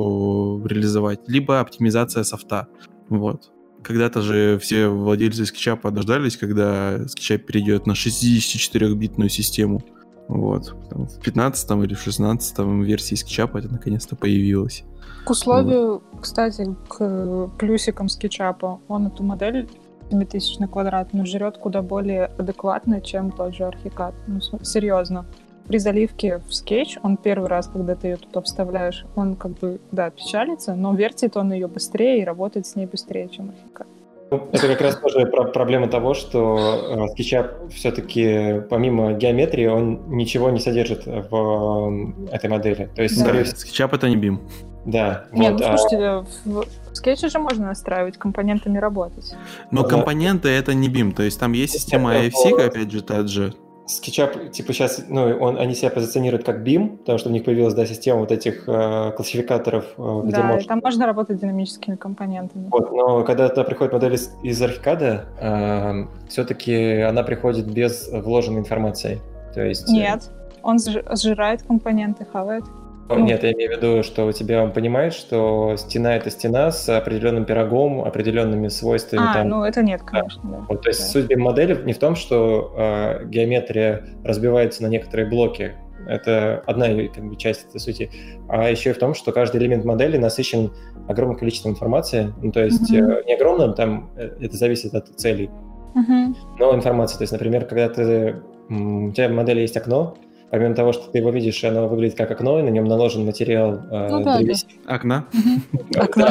реализовать, либо оптимизация софта, вот. Когда-то же все владельцы SketchUp дождались, когда SketchUp перейдет на 64-битную систему. Вот. В 15 или в 16 версии SketchUp это наконец-то появилось. К условию, вот. кстати, к плюсикам SketchUp, он эту модель 7000 на квадрат, но жрет куда более адекватно, чем тот же Archicad. Ну, серьезно. При заливке в скетч, он первый раз, когда ты ее туда вставляешь, он как бы, да, печалится, но вертит он ее быстрее и работает с ней быстрее, чем Archicad. Ну, это как раз тоже проблема того, что э, SketchUp все-таки помимо геометрии он ничего не содержит в этой модели. То есть, да. скорее всего... SketchUp это не BIM. Да. Нет, вот, ну слушайте, а... в скетче же можно настраивать, компонентами работать. Но да. компоненты это не BIM, то есть там есть система IFC, опять же, та же, SketchUp, типа сейчас, ну, он, они себя позиционируют как BIM, потому что у них появилась, да, система вот этих э, классификаторов, э, где да, можно... там можно работать динамическими компонентами. Вот, но когда туда приходит модель из, из архикада, э, все-таки она приходит без вложенной информации. То есть... Э, Нет, он сжирает компоненты, хавает. Ну, Нет, я имею в виду, что у тебя он понимает, что стена это стена с определенным пирогом, определенными свойствами. А, там. ну это нет, конечно. Да. Да. Вот, то есть да. суть модели не в том, что э, геометрия разбивается на некоторые блоки. Это одна бы, часть этой сути. А еще и в том, что каждый элемент модели насыщен огромным количеством информации. Ну, то есть mm-hmm. э, не огромным, там э, это зависит от целей, mm-hmm. но информация. То есть, например, когда ты, у тебя в модели есть окно, помимо того, что ты его видишь, оно выглядит как окно, и на нем наложен материал э, ну, да, древесины. Да. Окна? Окна.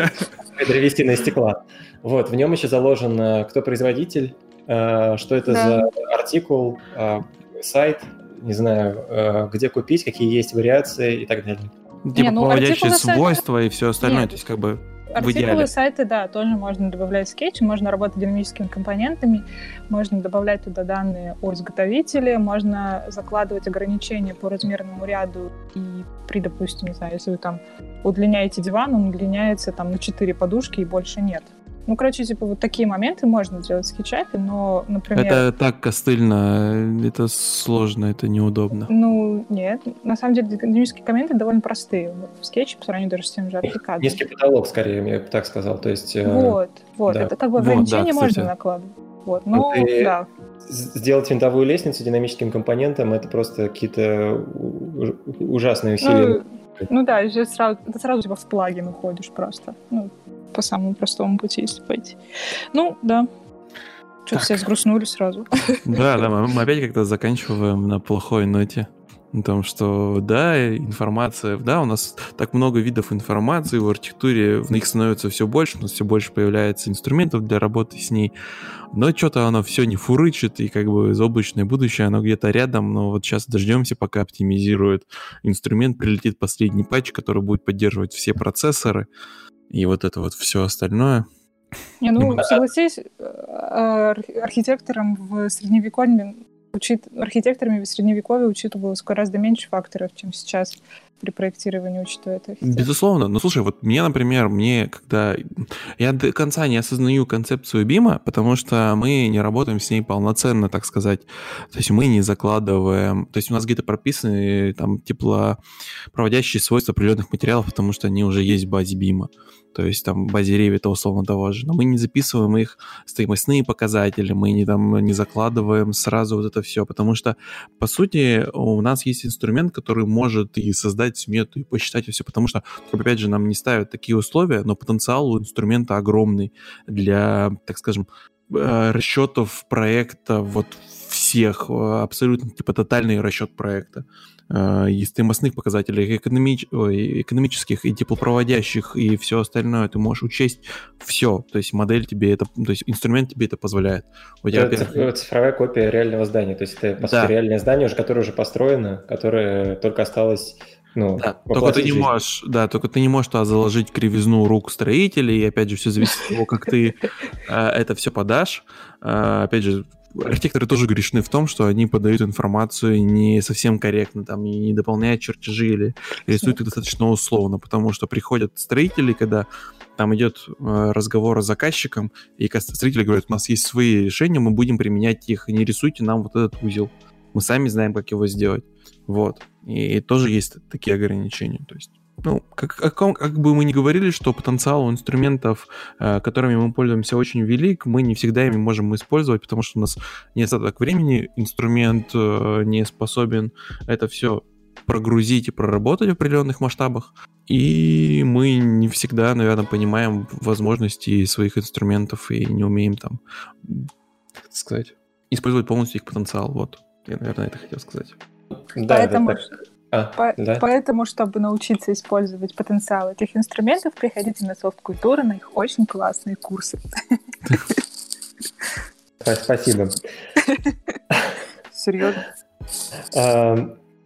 Древесины стекла. Вот, в нем еще заложен, э, кто производитель, э, что это за артикул, э, сайт, не знаю, где купить, какие есть вариации и так далее. Типа ну, проводящие свойства и все остальное, то есть как бы Артикулы сайты, да, тоже можно добавлять в скетч, можно работать динамическими компонентами, можно добавлять туда данные о изготовителе, можно закладывать ограничения по размерному ряду и при, допустим, не знаю, если вы там удлиняете диван, он удлиняется там на 4 подушки и больше нет. Ну, короче, типа вот такие моменты можно делать в скетчапе, но, например... Это так костыльно, это сложно, это неудобно. Ну, нет. На самом деле, динамические комменты довольно простые в скетче по сравнению даже с тем же архикадом. Низкий потолок, скорее, я бы так сказал. То есть, э, вот, вот. Да. Это как бы ограничение вот, да, можно накладывать. Вот, но, ну, Ты... да. Сделать винтовую лестницу динамическим компонентом — это просто какие-то ужасные усилия. Ну, ну да, сразу, ты сразу типа в плагин уходишь просто. Ну, по самому простому пути, если пойти. Ну, да. Что-то все сгрустнули сразу. Да, да, мы опять как-то заканчиваем на плохой ноте. О том, что да, информация, да, у нас так много видов информации в архитектуре, в них становится все больше, у нас все больше появляется инструментов для работы с ней, но что-то оно все не фурычит, и как бы облачное будущее, оно где-то рядом, но вот сейчас дождемся, пока оптимизирует инструмент, прилетит последний патч, который будет поддерживать все процессоры, и вот это вот все остальное. Не, ну, согласись, э, архитекторам в средневековье учит... архитекторами в средневековье учитывалось гораздо меньше факторов, чем сейчас при проектировании учитывает. Безусловно. Но слушай, вот мне, например, мне, когда... Я до конца не осознаю концепцию бима, потому что мы не работаем с ней полноценно, так сказать. То есть мы не закладываем... То есть у нас где-то прописаны там теплопроводящие свойства определенных материалов, потому что они уже есть в базе бима то есть там базе Revit условно того же, но мы не записываем их стоимостные показатели, мы не, там, не закладываем сразу вот это все, потому что, по сути, у нас есть инструмент, который может и создать смету, и посчитать все, потому что, опять же, нам не ставят такие условия, но потенциал у инструмента огромный для, так скажем, э, расчетов проекта вот всех, абсолютно типа тотальный расчет проекта и стоимостных показателей, экономич... Ой, экономических, и теплопроводящих, и все остальное, ты можешь учесть все. То есть модель тебе это, то есть инструмент тебе это позволяет. У тебя это опять... цифровая копия реального здания. То есть это, по да. сути, реальное здание, уже, которое уже построено, которое только осталось ну, да, только ты не можешь, да, только ты не можешь туда заложить кривизну рук строителей, и опять же все зависит от того, как ты э, это все подашь. Э, опять же, архитекторы тоже грешны в том, что они подают информацию не совсем корректно, там, и не дополняют чертежи или рисуют их достаточно условно, потому что приходят строители, когда там идет э, разговор с заказчиком, и строители говорят, у нас есть свои решения, мы будем применять их, не рисуйте нам вот этот узел. Мы сами знаем, как его сделать. Вот. И, и тоже есть такие ограничения. То есть ну, как, как, как бы мы ни говорили, что потенциал у инструментов, э, которыми мы пользуемся, очень велик, мы не всегда ими можем использовать, потому что у нас недостаток времени, инструмент э, не способен это все прогрузить и проработать в определенных масштабах, и мы не всегда, наверное, понимаем возможности своих инструментов и не умеем там, как сказать, использовать полностью их потенциал. Вот, я, наверное, это хотел сказать. Да, Поэтому... это так а, По- да? Поэтому, чтобы научиться использовать потенциал этих инструментов, приходите на софт-культуру, на их очень классные курсы. Спасибо. Серьезно?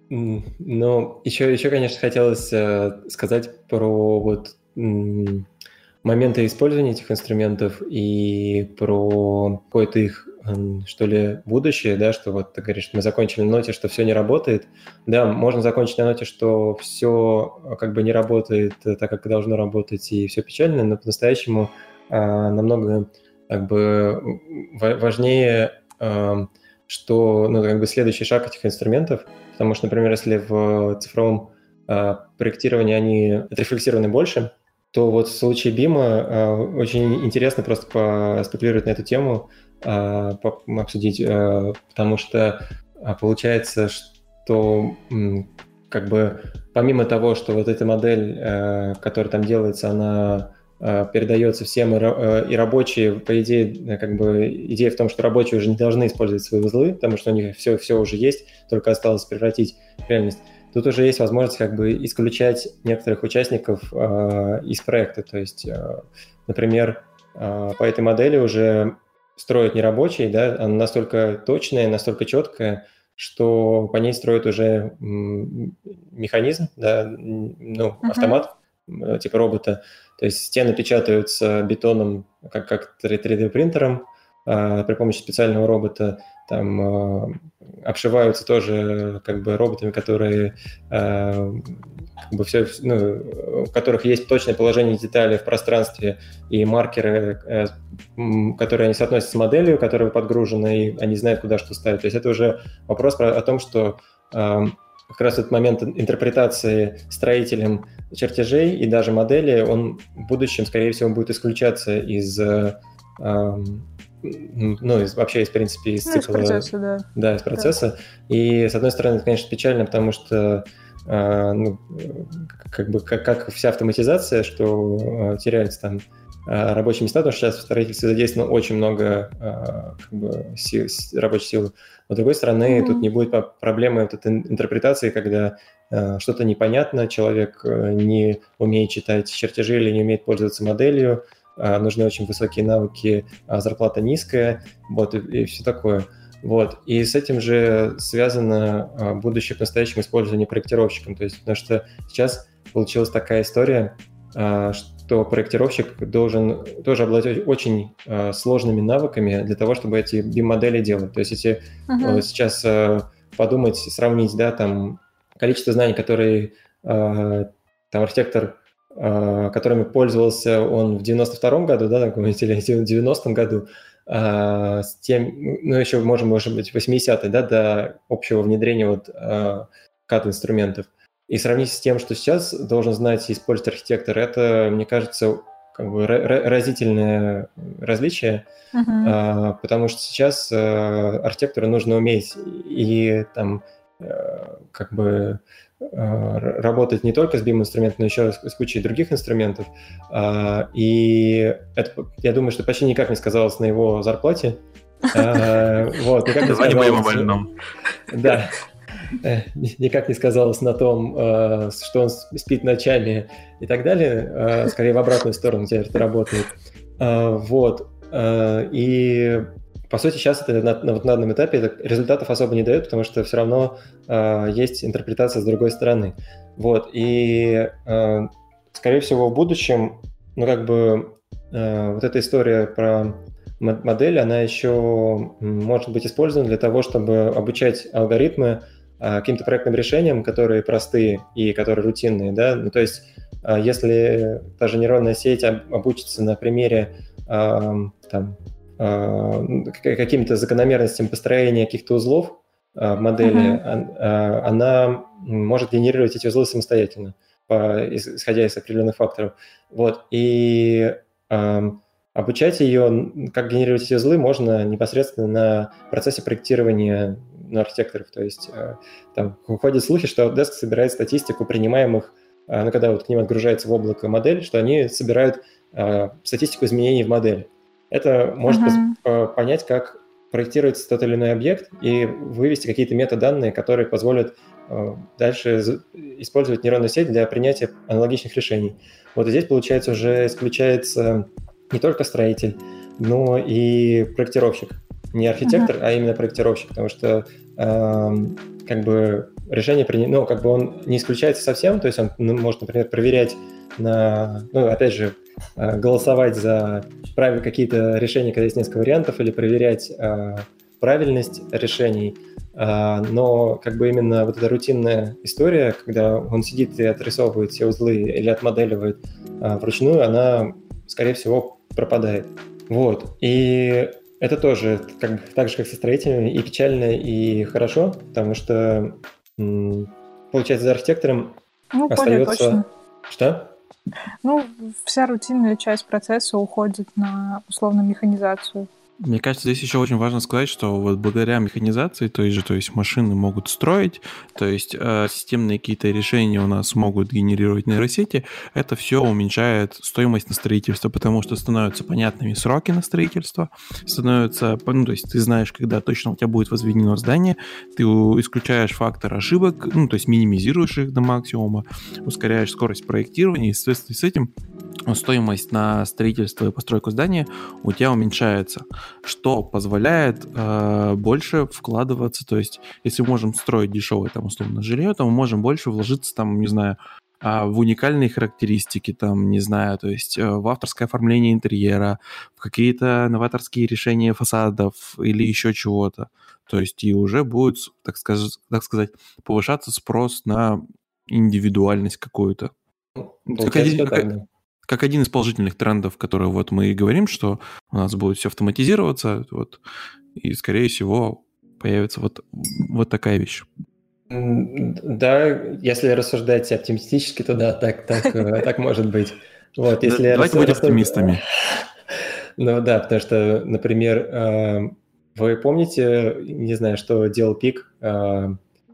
Ну, еще, еще, конечно, хотелось э, сказать про вот моменты использования этих инструментов и про какое-то их что ли, будущее, да, что вот ты говоришь, мы закончили на ноте, что все не работает. Да, можно закончить на ноте, что все а, как бы не работает э, так, как должно работать, и все печально, но по-настоящему а, намного как бы важнее, а, что, ну, как бы следующий шаг этих инструментов, потому что, например, если в цифровом а, проектировании они отрефлексированы больше, то вот в случае Бима а, очень интересно просто поспекулировать на эту тему, обсудить, а, потому что а, получается, что как бы помимо того, что вот эта модель, которая там делается, она передается всем, и, рабочие, по идее, как бы идея в том, что рабочие уже не должны использовать свои узлы, потому что у них все, все уже есть, только осталось превратить в реальность. Тут уже есть возможность как бы исключать некоторых участников э, из проекта. То есть, э, например, э, по этой модели уже строят не рабочий, да, она настолько точная, настолько четкая, что по ней строят уже механизм, да, ну, uh-huh. автомат, типа робота. То есть стены печатаются бетоном, как, как 3D-принтером, а, при помощи специального робота там а, обшиваются тоже как бы роботами, которые а, как бы все, ну, у которых есть точное положение деталей в пространстве и маркеры, э, которые они соотносят с моделью, которая подгружена, и они знают, куда что ставить. То есть это уже вопрос про, о том, что как раз этот момент интерпретации строителем чертежей и даже модели, он в будущем, скорее всего, будет исключаться из ну, из, вообще, из, принципе, из цикла... Ну, из процесса, да. Да, из процесса. Да. И, с одной стороны, это, конечно, печально, потому что а, ну, как бы как, как вся автоматизация, что а, теряется там рабочие места, потому что сейчас в строительстве задействовано очень много как бы, сил, рабочих сил. Но, с другой стороны, mm-hmm. тут не будет проблемы вот этой интерпретации, когда что-то непонятно, человек не умеет читать чертежи или не умеет пользоваться моделью, нужны очень высокие навыки, а зарплата низкая, вот, и, и все такое. Вот. И с этим же связано а, будущее к настоящему использование проектировщиком. То есть, потому что сейчас получилась такая история, а, что проектировщик должен тоже обладать очень а, сложными навыками для того, чтобы эти BIM-модели делать. То есть, если uh-huh. сейчас подумать, сравнить, да, там количество знаний, которые там архитектор которыми пользовался он в 92-м году, да, там, или в 90-м году, а, с тем, ну, еще можем, может быть, 80-е, да, до общего внедрения вот а, кат-инструментов. И сравнить с тем, что сейчас должен знать и использовать архитектор, это, мне кажется, как бы разительное различие, uh-huh. а, потому что сейчас а, архитектору нужно уметь и там а, как бы работать не только с BIM-инструментом, но еще с, кучей других инструментов. А, и это, я думаю, что почти никак не сказалось на его зарплате. А, вот, никак не сказалось... Да, э, никак не сказалось на том, э, что он спит ночами и так далее. Скорее в обратную сторону теперь это работает. Вот. И по сути, сейчас это на, на, вот на данном этапе это результатов особо не дает, потому что все равно э, есть интерпретация с другой стороны. Вот, и, э, скорее всего, в будущем, ну, как бы, э, вот эта история про модель, она еще может быть использована для того, чтобы обучать алгоритмы э, каким-то проектным решениям, которые простые и которые рутинные, да, ну, то есть э, если та же нейронная сеть обучится на примере э, там, каким-то закономерностям построения каких-то узлов а, в модели, uh-huh. она может генерировать эти узлы самостоятельно, исходя из определенных факторов. Вот. И обучать ее, как генерировать эти узлы, можно непосредственно на процессе проектирования на архитекторов. То есть там ходят слухи, что Autodesk собирает статистику принимаемых, ну, когда вот к ним отгружается в облако модель, что они собирают статистику изменений в модели. Это может uh-huh. понять, как проектируется тот или иной объект и вывести какие-то метаданные, которые позволят э, дальше использовать нейронную сеть для принятия аналогичных решений. Вот здесь, получается, уже исключается не только строитель, но и проектировщик. Не архитектор, uh-huh. а именно проектировщик, потому что э, как бы решение принять, ну, как бы он не исключается совсем, то есть он ну, может, например, проверять на, ну, опять же, голосовать за какие-то решения, когда есть несколько вариантов, или проверять э, правильность решений. Э, но как бы именно вот эта рутинная история, когда он сидит и отрисовывает все узлы или отмоделивает э, вручную, она, скорее всего, пропадает. Вот. И это тоже как, так же, как со строителями, и печально, и хорошо, потому что, получается, за архитектором ну, остается... Что? Ну, вся рутинная часть процесса уходит на условную механизацию. Мне кажется, здесь еще очень важно сказать, что вот благодаря механизации, то есть же, то есть машины могут строить, то есть э, системные какие-то решения у нас могут генерировать нейросети, это все уменьшает стоимость на строительство, потому что становятся понятными сроки на строительство, становятся, ну, то есть ты знаешь, когда точно у тебя будет возведено здание, ты исключаешь фактор ошибок, ну, то есть минимизируешь их до максимума, ускоряешь скорость проектирования, и, соответственно, с этим стоимость на строительство и постройку здания у тебя уменьшается, что позволяет э, больше вкладываться. То есть, если мы можем строить дешевое там условно жилье, то мы можем больше вложиться там, не знаю, а, в уникальные характеристики, там, не знаю, то есть э, в авторское оформление интерьера, в какие-то новаторские решения фасадов или еще чего-то. То есть и уже будет, так сказать, так сказать повышаться спрос на индивидуальность какую-то. Ну, как, один, как, один из положительных трендов, которые вот мы и говорим, что у нас будет все автоматизироваться, вот, и, скорее всего, появится вот, вот такая вещь. Да, если рассуждать оптимистически, то да, так, так, э, так может быть. Вот, если Давайте будем оптимистами. Ну да, потому что, например, э, вы помните, не знаю, что делал Пик э,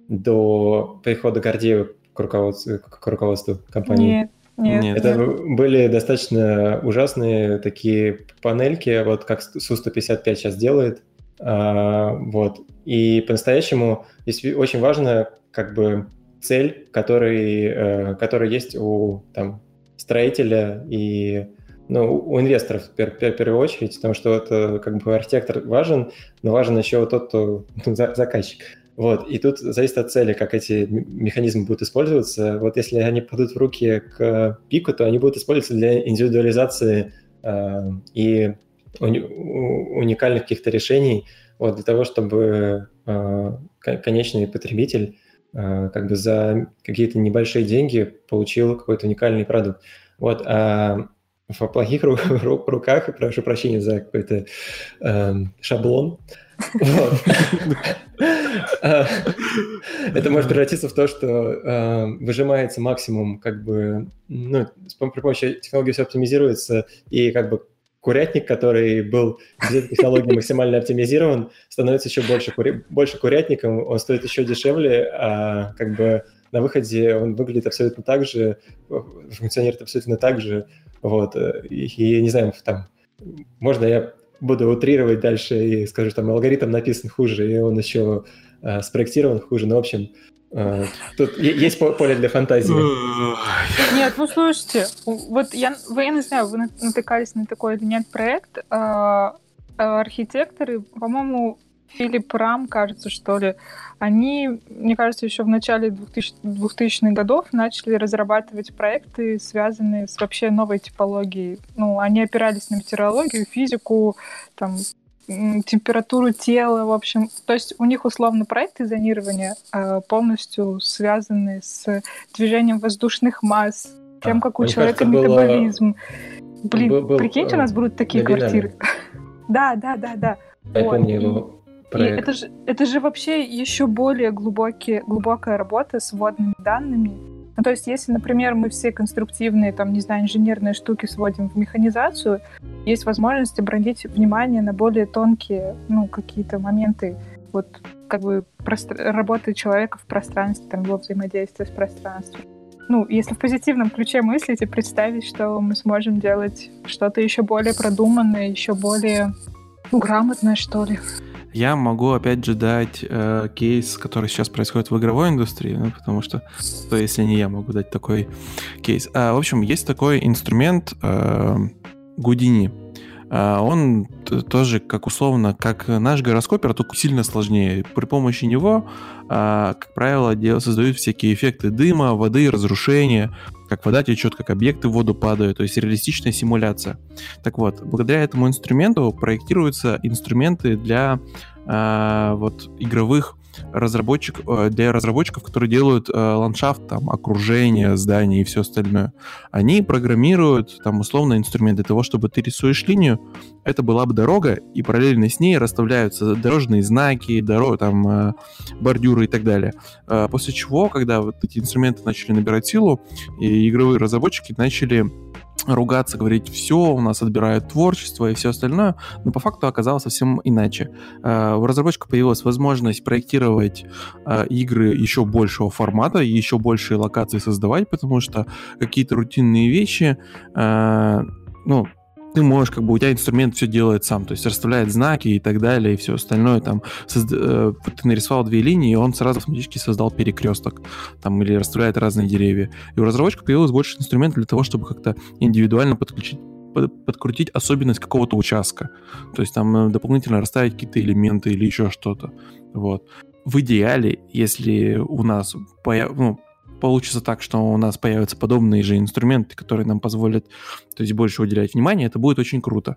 до прихода Гордеева к руководству, к руководству компании? Нет. Нет. Это нет. были достаточно ужасные такие панельки, вот как Су-155 сейчас делает. А, вот. И по-настоящему здесь очень важно как бы цель, который, э, которая есть у там, строителя и ну, у инвесторов в, пер- пер- первую очередь, потому что это как бы архитектор важен, но важен еще тот, кто ну, за- заказчик. Вот, и тут зависит от цели, как эти механизмы будут использоваться. Вот если они попадут в руки к пику, то они будут использоваться для индивидуализации э, и уни- уникальных каких-то решений, вот, для того, чтобы э, кон- конечный потребитель э, как бы за какие-то небольшие деньги получил какой-то уникальный продукт. Вот, а в плохих ру- ру- руках, прошу прощения за какой-то эм, шаблон, вот. Это может превратиться в то, что э, выжимается максимум, как бы, ну, при помощи технологии все оптимизируется, и как бы курятник, который был без этой технологии максимально оптимизирован, становится еще больше, больше курятником, он стоит еще дешевле, а как бы на выходе он выглядит абсолютно так же, функционирует абсолютно так же, вот, э, и, и не знаю, там, можно я буду утрировать дальше и скажу, что там алгоритм написан хуже, и он еще э, спроектирован хуже, но, в общем, э, тут есть по- поле для фантазии. Нет, ну слушайте, вот я, вы, я не знаю, вы на- натыкались на такой или нет проект. а, Архитекторы, по-моему, Филипп Рам, кажется, что ли, они, мне кажется, еще в начале 2000 2000-х годов начали разрабатывать проекты, связанные с вообще новой типологией. Ну, они опирались на метеорологию, физику, там, температуру тела, в общем. То есть у них условно проекты зонирования а, полностью связаны с движением воздушных масс, тем, А, как у человека кажется, было- метаболизм. Блин, был- был, прикиньте, у нас э, будут такие квартиры. Да, да, да, да. Я Вот, помню его И проект. это же, это же вообще еще более глубокие, глубокая работа с вводными данными. Ну, то есть, если, например, мы все конструктивные, там, не знаю, инженерные штуки сводим в механизацию, есть возможность обратить внимание на более тонкие, ну, какие-то моменты, вот, как бы, простр- работы человека в пространстве, там, его взаимодействия с пространством. Ну, если в позитивном ключе мыслить и представить, что мы сможем делать что-то еще более продуманное, еще более ну, грамотное, что ли. Я могу опять же дать э, кейс, который сейчас происходит в игровой индустрии, ну, потому что, то если не я могу дать такой кейс. А, в общем, есть такой инструмент э, Гудини. А, он тоже, как условно, как наш гороскопер, только сильно сложнее. При помощи него, а, как правило, создают всякие эффекты дыма, воды, разрушения, как вода течет, как объекты в воду падают, то есть реалистичная симуляция. Так вот, благодаря этому инструменту проектируются инструменты для а, вот игровых разработчик, э, для разработчиков, которые делают э, ландшафт, там, окружение, здания и все остальное. Они программируют там условно инструмент для того, чтобы ты рисуешь линию, это была бы дорога, и параллельно с ней расставляются дорожные знаки, дорог, там, э, бордюры и так далее. После чего, когда вот эти инструменты начали набирать силу, и игровые разработчики начали ругаться, говорить, все, у нас отбирают творчество и все остальное, но по факту оказалось совсем иначе. Э, У разработчика появилась возможность проектировать э, игры еще большего формата, еще большие локации создавать, потому что какие-то рутинные вещи, э, ну, ты можешь, как бы, у тебя инструмент все делает сам, то есть расставляет знаки и так далее, и все остальное, там, созда- э, ты нарисовал две линии, и он сразу автоматически создал перекресток, там, или расставляет разные деревья. И у разработчика появилось больше инструментов для того, чтобы как-то индивидуально подключить под- подкрутить особенность какого-то участка. То есть там э, дополнительно расставить какие-то элементы или еще что-то. Вот. В идеале, если у нас ну, получится так, что у нас появятся подобные же инструменты, которые нам позволят то есть больше уделять внимание, это будет очень круто.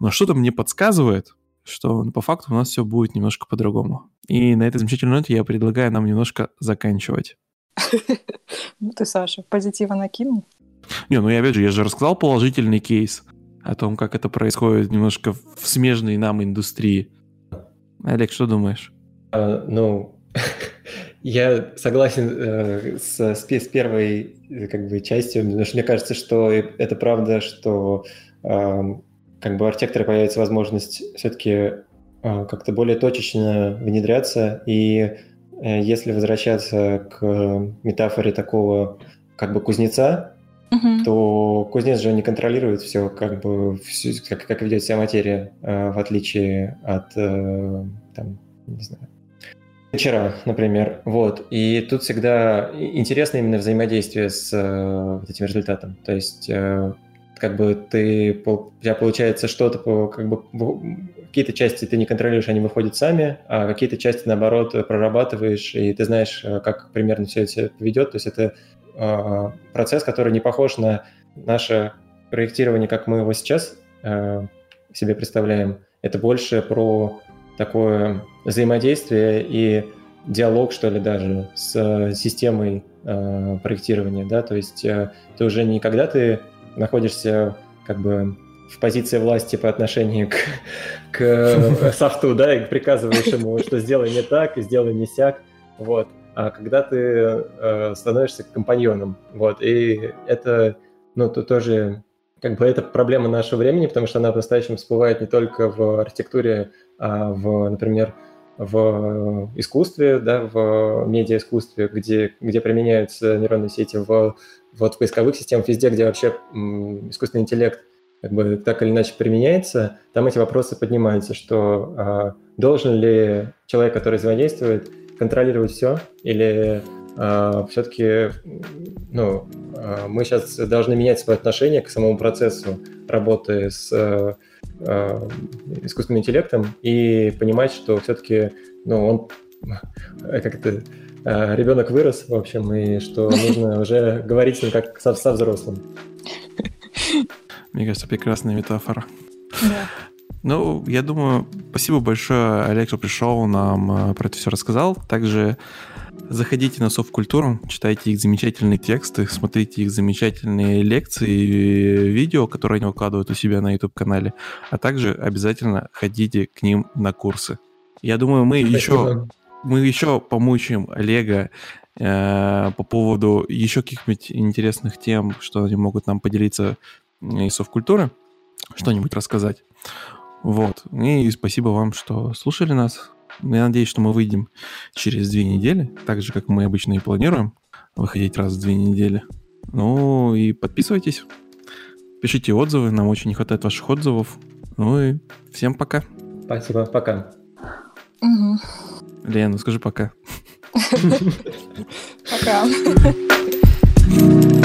Но что-то мне подсказывает, что по факту у нас все будет немножко по-другому. И на этой замечательной ноте я предлагаю нам немножко заканчивать. Ну ты, Саша, позитива накинул. Не, ну я опять же, я же рассказал положительный кейс о том, как это происходит немножко в смежной нам индустрии. Олег, что думаешь? А, ну, я согласен э, с, с пе- с первой э, как бы частью, потому что мне кажется, что это правда, что ам, как бы у архитектора появится возможность все-таки а, как-то более точечно внедряться, и э, если возвращаться к метафоре такого как бы кузнеца, угу. то кузнец же не контролирует все, как бы, всю, как, как ведет себя материя, э, в отличие от, э, там, не знаю, вчера, например. Вот. И тут всегда интересно именно взаимодействие с э, этим результатом. То есть э, как бы ты, у тебя получается что-то, как бы какие-то части ты не контролируешь, они выходят сами, а какие-то части, наоборот, прорабатываешь, и ты знаешь, э, как примерно все это ведет. То есть это э, процесс, который не похож на наше проектирование, как мы его сейчас э, себе представляем. Это больше про такое взаимодействие и диалог, что ли, даже с системой э, проектирования, да, то есть э, ты уже не когда ты находишься как бы в позиции власти по отношению к, к э, софту, да, и приказываешь ему, что сделай не так, и сделай не сяк, вот. А когда ты э, становишься компаньоном, вот, и это, ну, то тоже, как бы, это проблема нашего времени, потому что она по-настоящему всплывает не только в архитектуре, в, например, в искусстве, да, в медиаискусстве, где, где применяются нейронные сети в, вот в поисковых системах, везде, где вообще искусственный интеллект как бы так или иначе применяется, там эти вопросы поднимаются, что а, должен ли человек, который взаимодействует, контролировать все, или а, все-таки ну, а, мы сейчас должны менять свое отношение к самому процессу работы с а искусственным интеллектом и понимать, что все-таки ну, он как-то а, ребенок вырос, в общем, и что нужно уже говорить с ним как со, со взрослым. Мне кажется, прекрасная метафора. Да. Ну, я думаю, спасибо большое, Олег, что пришел, нам э, про это все рассказал. Также заходите на софт-культуру, читайте их замечательные тексты, смотрите их замечательные лекции, видео, которые они выкладывают у себя на YouTube-канале, а также обязательно ходите к ним на курсы. Я думаю, мы Спасибо. еще мы еще помучаем Олега э, по поводу еще каких-нибудь интересных тем, что они могут нам поделиться из совкультуры, что-нибудь рассказать. Вот. И спасибо вам, что слушали нас. Я надеюсь, что мы выйдем через две недели, так же, как мы обычно и планируем, выходить раз в две недели. Ну и подписывайтесь, пишите отзывы, нам очень не хватает ваших отзывов. Ну и всем пока. Спасибо, пока. Угу. Лена, ну скажи пока. Пока.